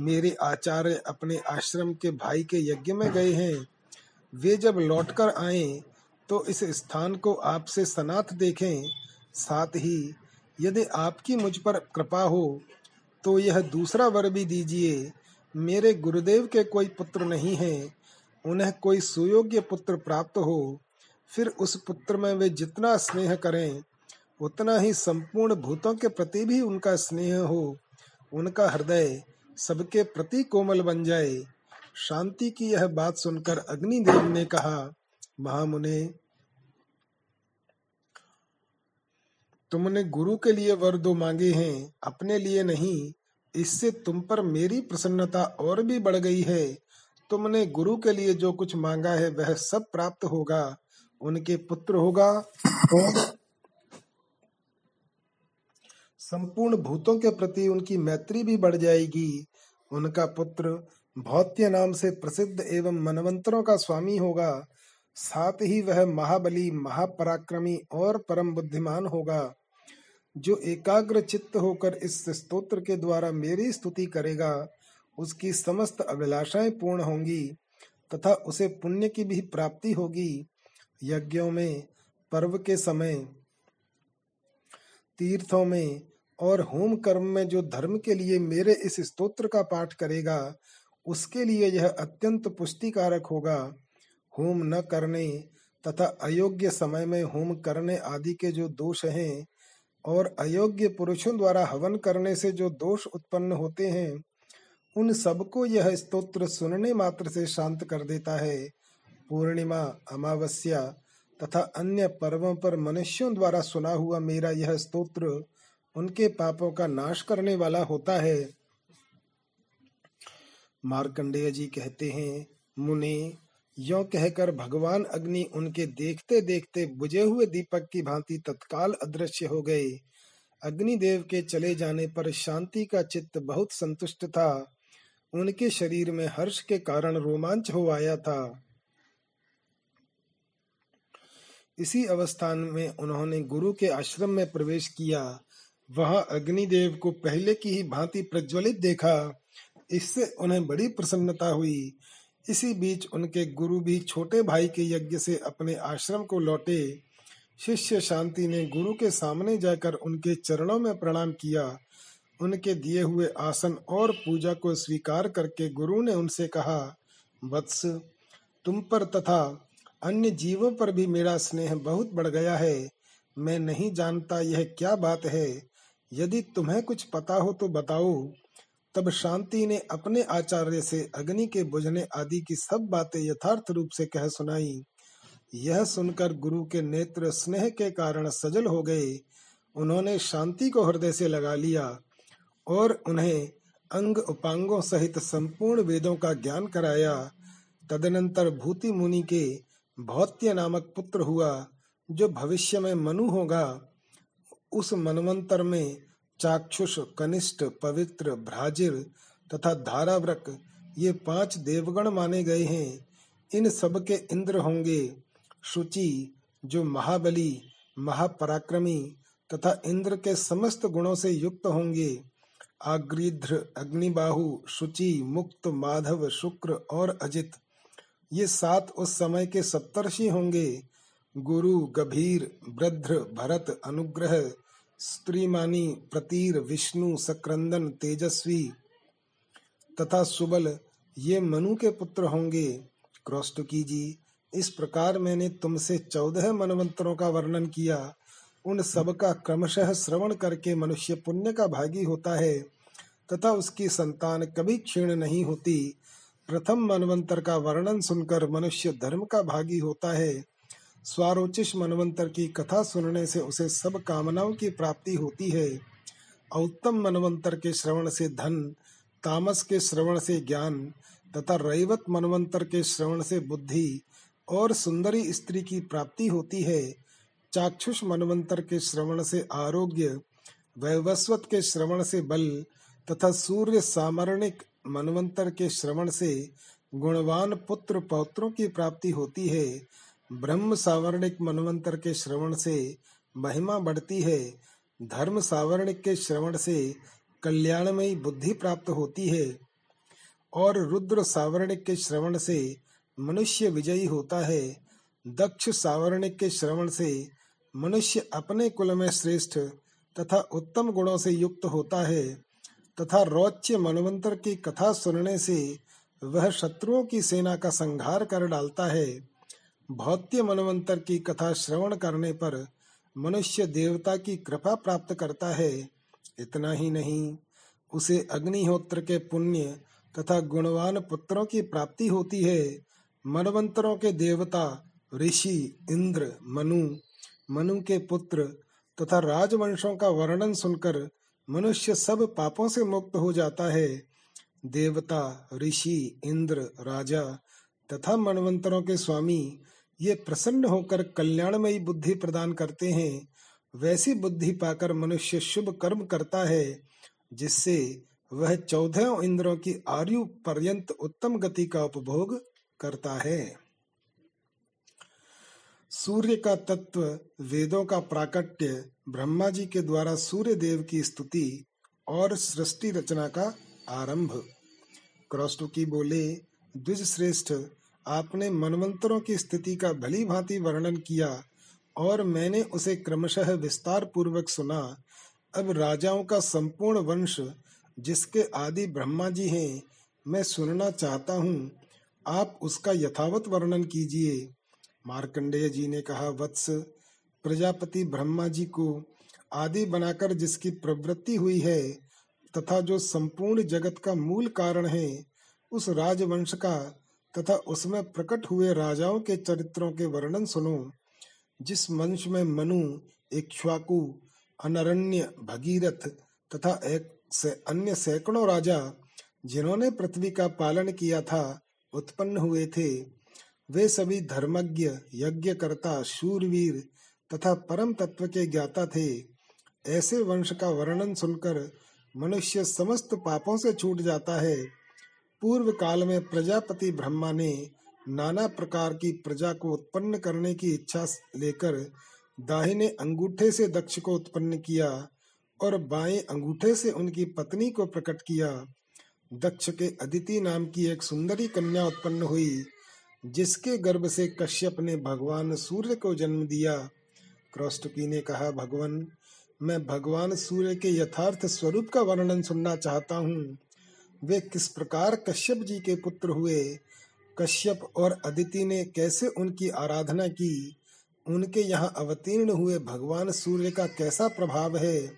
मेरे आचार्य अपने आश्रम के भाई के यज्ञ में गए हैं। वे जब लौटकर आए तो इस स्थान को आपसे सनाथ देखें। साथ ही, यदि आपकी मुझ पर कृपा हो तो यह दूसरा वर भी दीजिए। मेरे गुरुदेव के कोई पुत्र नहीं है। उन्हें कोई सुयोग्य पुत्र प्राप्त हो, फिर उस पुत्र में वे जितना स्नेह करें उतना ही संपूर्ण भूतों के प्रति भी उनका स्नेह हो, उनका हृदय सबके प्रति कोमल बन जाए। शांति की यह बात सुनकर अग्निदेव ने कहा, महामुने, तुमने गुरु के लिए वर दो मांगे हैं, अपने लिए नहीं, इससे तुम पर मेरी प्रसन्नता और भी बढ़ गई है। तुमने गुरु के लिए जो कुछ मांगा है, वह सब प्राप्त होगा, उनके पुत्र होगा, और संपूर्ण भूतों के प्रति उनकी मैत्री भी बढ़ जाएगी। उनका पुत्र भौत्य नाम से प्रसिद्ध एवं मनवंतरों का स्वामी होगा। साथ ही वह महाबली, महापराक्रमी और परम बुद्धिमान होगा, जो एकाग्र चित्त होकर इस स्तोत्र के द्वारा मेरी स्तुति करेगा। उसकी समस्त अभिलाषाएँ पूर्ण होंगी तथा उसे पुण्य की भी प्राप्ति होगी। यज्ञों में, पर्व के समय, तीर्थों में और होम कर्म में जो धर्म के लिए मेरे इस स्तोत्र का पाठ करेगा, उसके लिए यह अत्यंत पुष्टिकारक होगा। होम न करने तथा अयोग्य समय में होम करने आदि के जो दोष हैं और अयोग्य पुरुषों द्वारा हवन करने से जो दोष उत्पन्न होते हैं, उन सबको यह स्तोत्र सुनने मात्र से शांत कर देता है। पूर्णिमा, अमावस्या तथा अन्य पर्वों पर मनुष्यों द्वारा सुना हुआ मेरा यह स्तोत्र उनके पापों का नाश करने वाला होता है। मार्कंडेय जी कहते हैं, मुनि, यो कहकर भगवान अग्नि उनके देखते देखते बुझे हुए दीपक की भांति तत्काल अदृश्य हो गए। अग्निदेव के चले जाने पर शांति का चित्त बहुत संतुष्ट था। उनके शरीर में हर्ष के कारण रोमांच हो आया था। इसी अवस्थान में उन्होंने गुरु के आश्रम में प्रवेश किया। वहाँ अग्निदेव को पहले की ही भांति प्रज्वलित देखा। इससे उन्हें बड़ी प्रसन्नता हुई। इसी बीच उनके गुरु भी छोटे भाई के यज्ञ से अपने आश्रम को लौटे। शिष्य शांति ने गुरु के सामने जाकर उनके चरणों में प्रणाम किया। उनके दिए हुए आसन और पूजा को स्वीकार करके गुरु ने उनसे कहा, वत्स, तुम पर तथा अन्य जीवों पर भी मेरा स्नेह बहुत बढ़ गया है। मैं नहीं जानता यह क्या बात है। यदि तुम्हें कुछ पता हो तो बताओ। तब शांति ने अपने आचार्य से अग्नि के बुझने आदि की सब बातें यथार्थ रूप से कह सुनाई। यह सुनकर गुरु के नेत्र स्नेह के कारण सजल हो गए। उन्होंने शांति को हृदय से लगा लिया और उन्हें अंग उपांगों सहित संपूर्ण वेदों का ज्ञान कराया। तदनंतर भूति मुनि के भौत्य नामक पुत्र हुआ, जो भविष्य में मनु होगा। उस मनवंतर में चाक्षुष, कनिष्ठ, पवित्र, भ्राजिर तथा धाराव्रक ये पाँच देवगण माने गए हैं। इन सब के इंद्र होंगे शुचि, जो महाबली, महापराक्रमी तथा इंद्र के समस्त गुणों से युक्त होंगे। आग्रीध्र, अग्निबाहु, शुचि, मुक्त, माधव, शुक्र और अजित, ये सात उस समय के सप्तर्षि होंगे। गुरु, गभीर, वृद्ध, भरत, अनुग्रह स्त्रीमानी प्रतीर, विष्णु, सक्रंदन, तेजस्वी तथा सुबल, ये मनु के पुत्र होंगे। क्रौष्टकी जी इस प्रकार मैंने तुमसे चौदह मनवंतरों का वर्णन किया। उन सब का क्रमशः श्रवण करके मनुष्य पुण्य का भागी होता है, तथा उसकी संतान कभी क्षीण नहीं होती। प्रथम मनवंतर का वर्णन सुनकर मनुष्य धर्म का भागी होता है। स्वारोचिष मनवंतर की कथा सुनने से उसे सब कामनाओं की प्राप्ति होती है। उत्तम मनवंतर के श्रवण से धन, तामस के श्रवण से ज्ञान, तथा रैवत मनवंतर के श्रवण से बुद्धि और सुंदरी स्त्री की प्राप्ति होती है। चाक्षुष मनवंतर के श्रवण से आरोग्य, वैवस्वत के श्रवण से बल, तथा सूर्य सामरणिक मनवंतर के श्रवण से गुणवान पुत्र पौत्रों की प्राप्ति होती है। ब्रह्म सावर्णिक मनवंतर के श्रवण से महिमा बढ़ती है। धर्म सावर्णिक के श्रवण से कल्याणमयी बुद्धि प्राप्त होती है और रुद्र सावर्णिक के श्रवण से मनुष्य विजयी होता है। दक्ष सावर्णिक के श्रवण से मनुष्य अपने कुल में श्रेष्ठ तथा उत्तम गुणों से युक्त होता है तथा रोच्य मनवंतर की कथा सुनने से वह शत्रुओं की सेना का संहार कर डालता है। भौत्य मनवंतर की कथा श्रवण करने पर मनुष्य देवता की कृपा प्राप्त करता है, इतना ही नहीं। उसे अग्निहोत्र के पुण्य तथा गुणवान पुत्रों की प्राप्ति होती है। मनवंतरों के देवता ऋषि, इंद्र, मनु मनु के पुत्र तथा राजवंशों का वर्णन सुनकर मनुष्य सब पापों से मुक्त हो जाता है। देवता, ऋषि, इंद्र, राजा तथा मनवंतरों के स्वामी ये प्रसन्न होकर कल्याणमयी बुद्धि प्रदान करते हैं, वैसी बुद्धि पाकर मनुष्य शुभ कर्म करता है, जिससे वह चौदह इंद्रों की आयु पर्यंत उत्तम गति का उपभोग करता है। सूर्य का तत्व वेदों का प्राकट्य ब्रह्मा जी के द्वारा सूर्य देव की स्तुति और सृष्टि रचना का आरंभ। क्रॉस्टुकी बोले द्विज श्रेष्ठ आपने मनवंतरों की स्थिति का भली भांति वर्णन किया और मैंने उसे क्रमशः विस्तार पूर्वक सुना। अब राजाओं का संपूर्ण वंश, जिसके आदि ब्रह्मा जी हैं, मैं सुनना चाहता हूँ। आप उसका यथावत वर्णन कीजिए। मार्कंडेय जी ने कहा, वत्स, प्रजापति ब्रह्मा जी को आदि बनाकर जिसकी प्रवृत्ति हुई है तथा जो संपूर्ण जगत का मूल कारण है, उस राजवंश का तथा उसमें प्रकट हुए राजाओं के चरित्रों के वर्णन सुनो, जिस वंश में मनु इक्ष्वाकु अनरण्य भगीरथ तथा एक से अन्य सैकड़ों राजा, जिन्होंने पृथ्वी का पालन किया था, उत्पन्न हुए थे। वे सभी धर्मज्ञ, यज्ञकर्ता, शूरवीर तथा परम तत्व के ज्ञाता थे। ऐसे वंश का वर्णन सुनकर मनुष्य समस्त पापों से छूट जाता है। पूर्व काल में प्रजापति ब्रह्मा ने नाना प्रकार की प्रजा को उत्पन्न करने की इच्छा लेकर दाहिने अंगूठे से दक्ष को उत्पन्न किया और बाएँ अंगूठे से उनकी पत्नी को प्रकट किया। दक्ष के अदिति नाम की एक सुंदरी कन्या उत्पन्न हुई, जिसके गर्भ से कश्यप ने भगवान सूर्य को जन्म दिया। क्रौष्टकी ने कहा, भगवान, मैं भगवान सूर्य के यथार्थ स्वरूप का वर्णन सुनना चाहता हूँ। वे किस प्रकार कश्यप जी के पुत्र हुए? कश्यप और अदिति ने कैसे उनकी आराधना की? उनके यहाँ अवतीर्ण हुए भगवान सूर्य का कैसा प्रभाव है?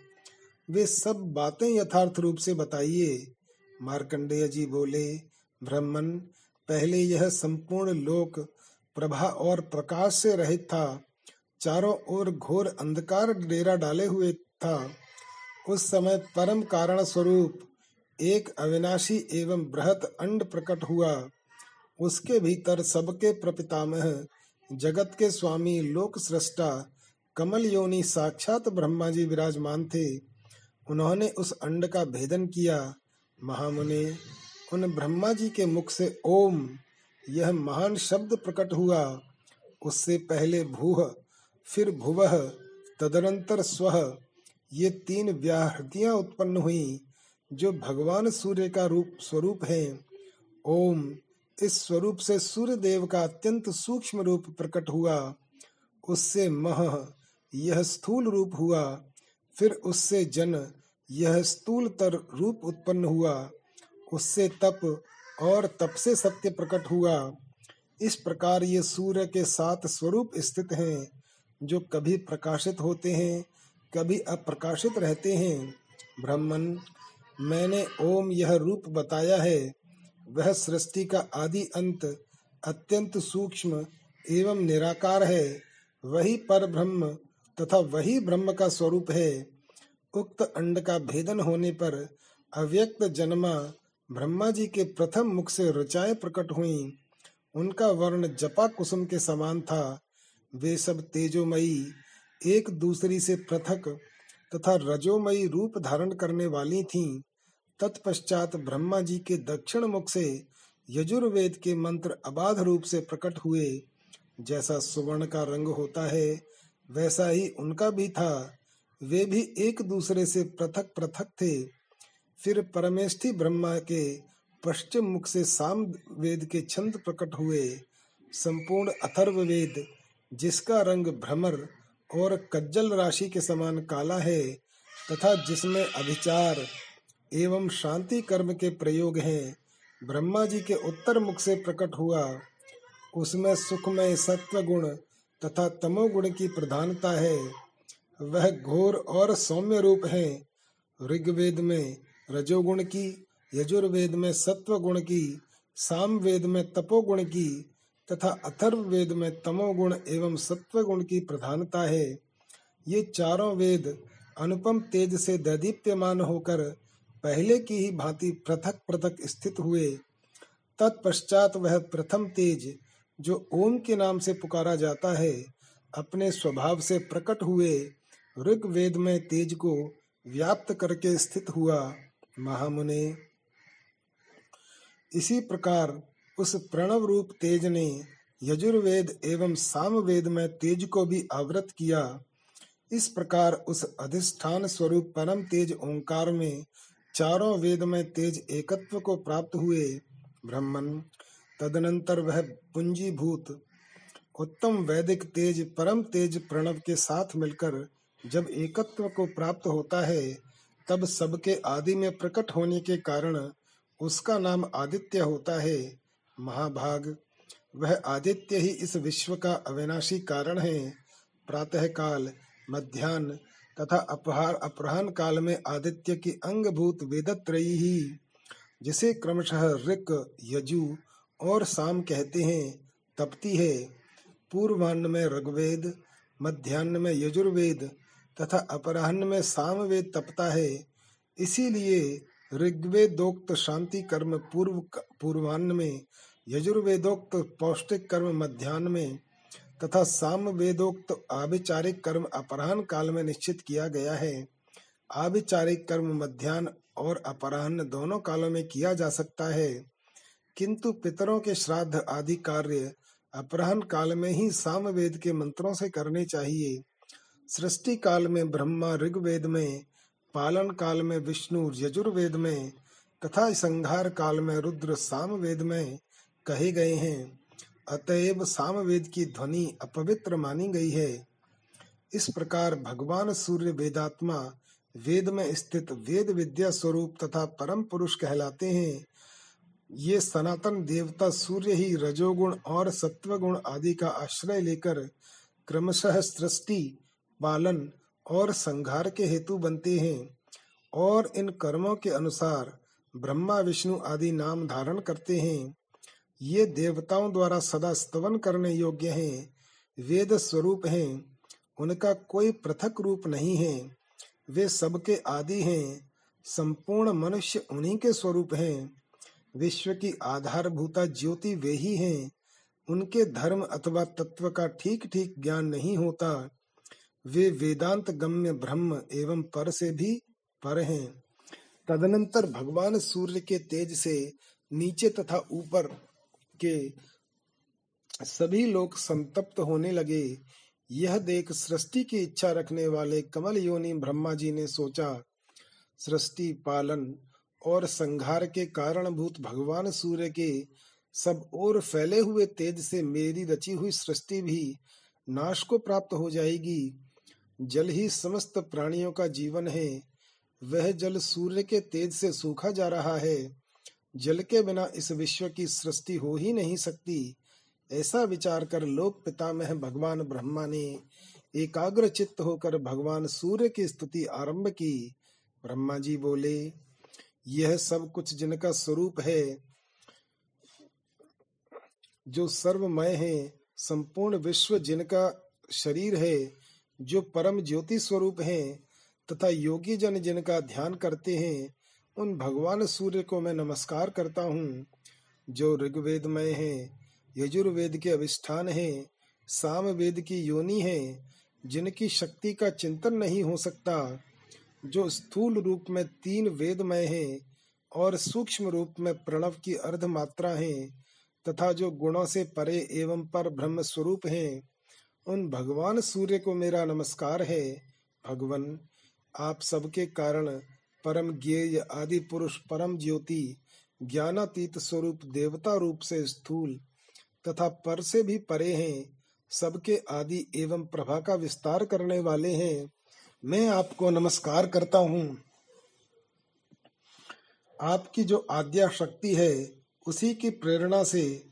वे सब बातें यथार्थ रूप से बताइए। मार्कंडेय जी बोले, ब्रह्मन, पहले यह संपूर्ण लोक प्रभा और प्रकाश से रहित था। चारों ओर घोर अंधकार डेरा डाले हुए था। उस समय परम कारण स्वरूप एक अविनाशी एवं बृहत अंड प्रकट हुआ। उसके भीतर सबके प्रपितामह, जगत के स्वामी लोक सृष्टा कमल योनि साक्षात ब्रह्मा जी विराजमान थे। उन्होंने उस अंड का भेदन किया। महामुनि, उन ब्रह्मा जी के मुख से ओम, यह महान शब्द प्रकट हुआ। उससे पहले भूह, फिर भुवह, तदनंतर स्व ये तीन व्याहृतियाँ उत्पन्न हुई। जो भगवान सूर्य का रूप स्वरूप है, ओम, इस स्वरूप से सूर्य देव का अत्यंत सूक्ष्म रूप प्रकट हुआ। उससे मह, यह स्थूल रूप हुआ। फिर उससे जन, यह स्थूल तर रूप उत्पन्न हुआ। उससे तप और तप से सत्य प्रकट हुआ। इस प्रकार ये सूर्य के सात स्वरूप स्थित हैं, जो कभी प्रकाशित होते हैं, कभी अप्रकाशित रहते हैं। ब्रह्मन मैंने ओम यह रूप बताया है, वह सृष्टि का आदि अंत अत्यंत सूक्ष्म एवं निराकार है। वही पर ब्रह्म तथा वही ब्रह्म का स्वरूप है। उक्त अंड का भेदन होने पर अव्यक्त जन्मा ब्रह्मा जी के प्रथम मुख से रचाए प्रकट हुई। उनका वर्ण जपा कुसुम के समान था। वे सब तेजोमयी, एक दूसरी से पृथक तथा रजोमयी रूप धारण करने वाली थीं। तत्पश्चात ब्रह्मा जी के दक्षिण मुख से यजुर्वेद के मंत्र अबाध रूप से प्रकट हुए। जैसा सुवर्ण का रंग होता है, वैसा ही उनका भी था। वे भी एक दूसरे से पृथक पृथक थे। फिर परमेष्ठी ब्रह्मा के पश्चिम मुख से साम वेद के छंद प्रकट हुए। संपूर्ण अथर्व वेद, जिसका रंग भ्रमर और कज्जल राशि के समान काला है तथा जिसमें अभिचार एवं शांति कर्म के प्रयोग हैं। ब्रह्मा जी के उत्तर मुख से प्रकट हुआ, उसमें सुखमय सत्व गुण तथा तमोगुण की प्रधानता है। वह घोर और सौम्य रूप है। ऋग्वेद में रजोगुण की, यजुर्वेद में सत्व गुण की साम वेद में तपोगुण की तथा अथर्व वेद में तमोगुण एवं सत्व गुण की प्रधानता है। ये चारों वेद अनुपम तेज से दैदीप्यमान होकर पहले की ही भांति पृथक पृथक स्थित हुए। तत्पश्चात वह प्रथम तेज, जो ओम के नाम से पुकारा जाता है, अपने स्वभाव से प्रकट हुए ऋग्वेद में तेज को व्याप्त करके स्थित हुआ। महामुने, इसी प्रकार उस प्रणव रूप तेज ने यजुर्वेद एवं सामवेद में तेज को भी आवृत किया। इस प्रकार उस अधिष्ठान स्वरूप परम तेज ओंकार में चारों वेद में तेज एकत्व को प्राप्त हुए। ब्रह्मन तदनंतर वह पुंजीभूत, उत्तम वैदिक तेज, परम तेज प्रणव के साथ मिलकर जब एकत्व को प्राप्त होता है, तब सबके आदि में प्रकट होने के कारण उसका नाम आदित्य होता है। महाभाग। वह आदित्य ही इस विश्व का अविनाशी कारण है। प्रातः काल मध्यान्ह तथा अपहार, अपराहन काल में आदित्य की अंगभूत वेदत्रयी ही, जिसे क्रमशः ऋक, यजु और साम कहते हैं, तपती है। पूर्वान्न में ऋग्वेद मध्यान्ह में यजुर्वेद तथा अपराह्न में सामवेद तपता है। इसीलिए ऋग्वेदोक्त शांति कर्म पूर्व पूर्वान्न में, यजुर्वेदोक्त पौष्टिक कर्म मध्यान्ह में, तथा साम वेदोक्त आभिचारिक कर्म अपराह्न काल में निश्चित किया गया है। आभिचारिक कर्म मध्यान्ह और अपराह्न दोनों कालों में किया जा सकता है। किंतु पितरों के श्राद्ध आदि कार्य अपराहन काल में ही सामवेद के मंत्रों से करने चाहिए। सृष्टि काल में ब्रह्मा ऋग्वेद में पालन काल में विष्णु यजुर्वेद में तथा संहार काल में रुद्र सामवेद में कहे गए हैं। अतएव सामवेद की ध्वनि अपवित्र मानी गई है। इस प्रकार भगवान सूर्य वेदात्मा वेद में स्थित वेद विद्या स्वरूप तथा परम पुरुष कहलाते हैं। ये सनातन देवता सूर्य ही रजोगुण और सत्वगुण आदि का आश्रय लेकर क्रमशः सृष्टि, पालन और संघार के हेतु बनते हैं और इन कर्मों के अनुसार ब्रह्मा, विष्णु आदि नाम धारण करते हैं। ये देवताओं द्वारा सदा स्तवन करने योग्य हैं, वेद स्वरूप हैं, उनका कोई पृथक रूप नहीं है। वे सबके आदि हैं, संपूर्ण मनुष्य उन्हीं के स्वरूप हैं। विश्व की आधारभूता ज्योति वे ही हैं, उनके धर्म अथवा तत्व का ठीक ठीक ज्ञान नहीं होता। वे वेदांत गम्य ब्रह्म एवं पर से भी पर हैं। तदनंतर भगवान सूर्य के तेज से नीचे तथा ऊपर के सभी लोग संतप्त होने लगे। यह देख सृष्टि की इच्छा रखने वाले कमल योनि ब्रह्मा जी ने सोचा, सृष्टि पालन और संघार के कारणभूत भगवान सूर्य के सब और फैले हुए तेज से मेरी रची हुई सृष्टि भी नाश को प्राप्त हो जाएगी। जल ही समस्त प्राणियों का जीवन है। वह जल सूर्य के तेज से सूखा जा रहा है। जल के बिना इस विश्व की सृष्टि हो ही नहीं सकती। ऐसा विचार कर लोक पितामह भगवान ब्रह्मा ने एकाग्र चित्त होकर भगवान सूर्य की स्तुति आरंभ की। ब्रह्मा जी बोले, यह सब कुछ जिनका स्वरूप है, जो सर्वमय है, संपूर्ण विश्व जिनका शरीर है जो परम ज्योति स्वरूप हैं तथा योगी जन जिनका ध्यान करते हैं, उन भगवान सूर्य को मैं नमस्कार करता हूँ। जो ऋग्वेदमय है, यजुर्वेद के अविष्ठान है साम वेद की योनि है, जिनकी शक्ति का चिंतन नहीं हो सकता, जो स्थूल रूप में तीन वेदमय है और सूक्ष्म रूप में प्रणव की अर्ध मात्रा है, तथा जो गुणों से परे एवं पर ब्रह्म स्वरूप है। उन भगवान सूर्य को मेरा नमस्कार है। भगवान, आप सबके कारण परम ज्ञेय आदि पुरुष परम ज्योति, ज्ञानातीत स्वरूप देवता रूप से स्थूल तथा पर से भी परे हैं, सबके आदि एवं प्रभा का विस्तार करने वाले हैं। मैं आपको नमस्कार करता हूँ। आपकी जो आद्या शक्ति है, उसी की प्रेरणा से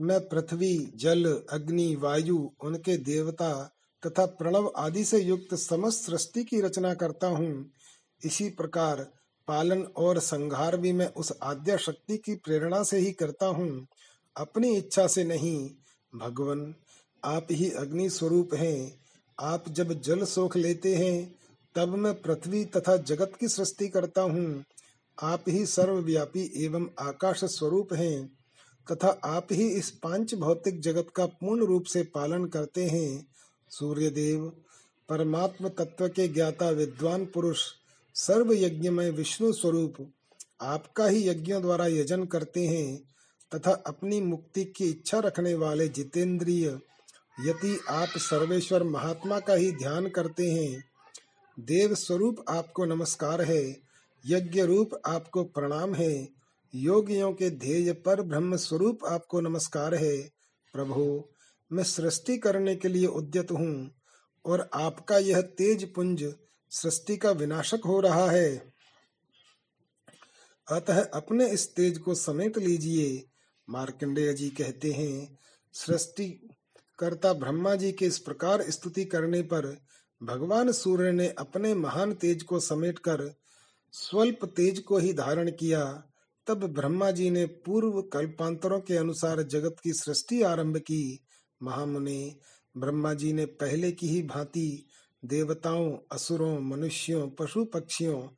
मैं पृथ्वी, जल, अग्नि, वायु, उनके देवता तथा प्रणव आदि से युक्त समस्त सृष्टि की रचना करता हूँ। इसी प्रकार पालन और संहार भी मैं उस आद्या शक्ति की प्रेरणा से ही करता हूँ। अपनी इच्छा से नहीं, भगवान, आप ही अग्नि स्वरूप हैं। आप जब जल सोख लेते हैं, तब मैं पृथ्वी तथा जगत की सृष्टि करता हूँ। आप ही सर्वव्यापी एवं आकाश स्वरूप हैं। तथा आप ही इस पाँच भौतिक जगत का पूर्ण रूप से पालन करते हैं। सूर्यदेव, परमात्म तत्व के ज्ञाता विद्वान पुरुष सर्व यज्ञ में विष्णु स्वरूप, आपका ही यज्ञों द्वारा यजन करते हैं, तथा अपनी मुक्ति की इच्छा रखने वाले जितेंद्रिय यदि आप सर्वेश्वर महात्मा का ही ध्यान करते हैं। देव स्वरूप आपको नमस्कार है, यज्ञ रूप आपको प्रणाम है योगियों के ध्येय पर ब्रह्म स्वरूप आपको नमस्कार है। प्रभु, मैं सृष्टि करने के लिए उद्यत हूँ और आपका यह तेज पुंज सृष्टि का विनाशक हो रहा है। अतः अपने इस तेज को समेट लीजिए। मार्कंडेय जी कहते हैं सृष्टि कर्ता ब्रह्मा जी के इस प्रकार स्तुति करने पर भगवान सूर्य ने अपने महान तेज को समेटकर स्वल्प तेज को ही धारण किया। तब ब्रह्मा जी ने पूर्व कल्पांतरों के अनुसार जगत की सृष्टि आरंभ की। महामुनि, ब्रह्मा जी ने पहले की ही भांति देवताओं, असुरों, मनुष्यों, पशु पक्षियों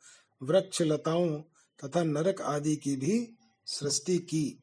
वृक्ष लताओं तथा नरक आदि की भी सृष्टि की।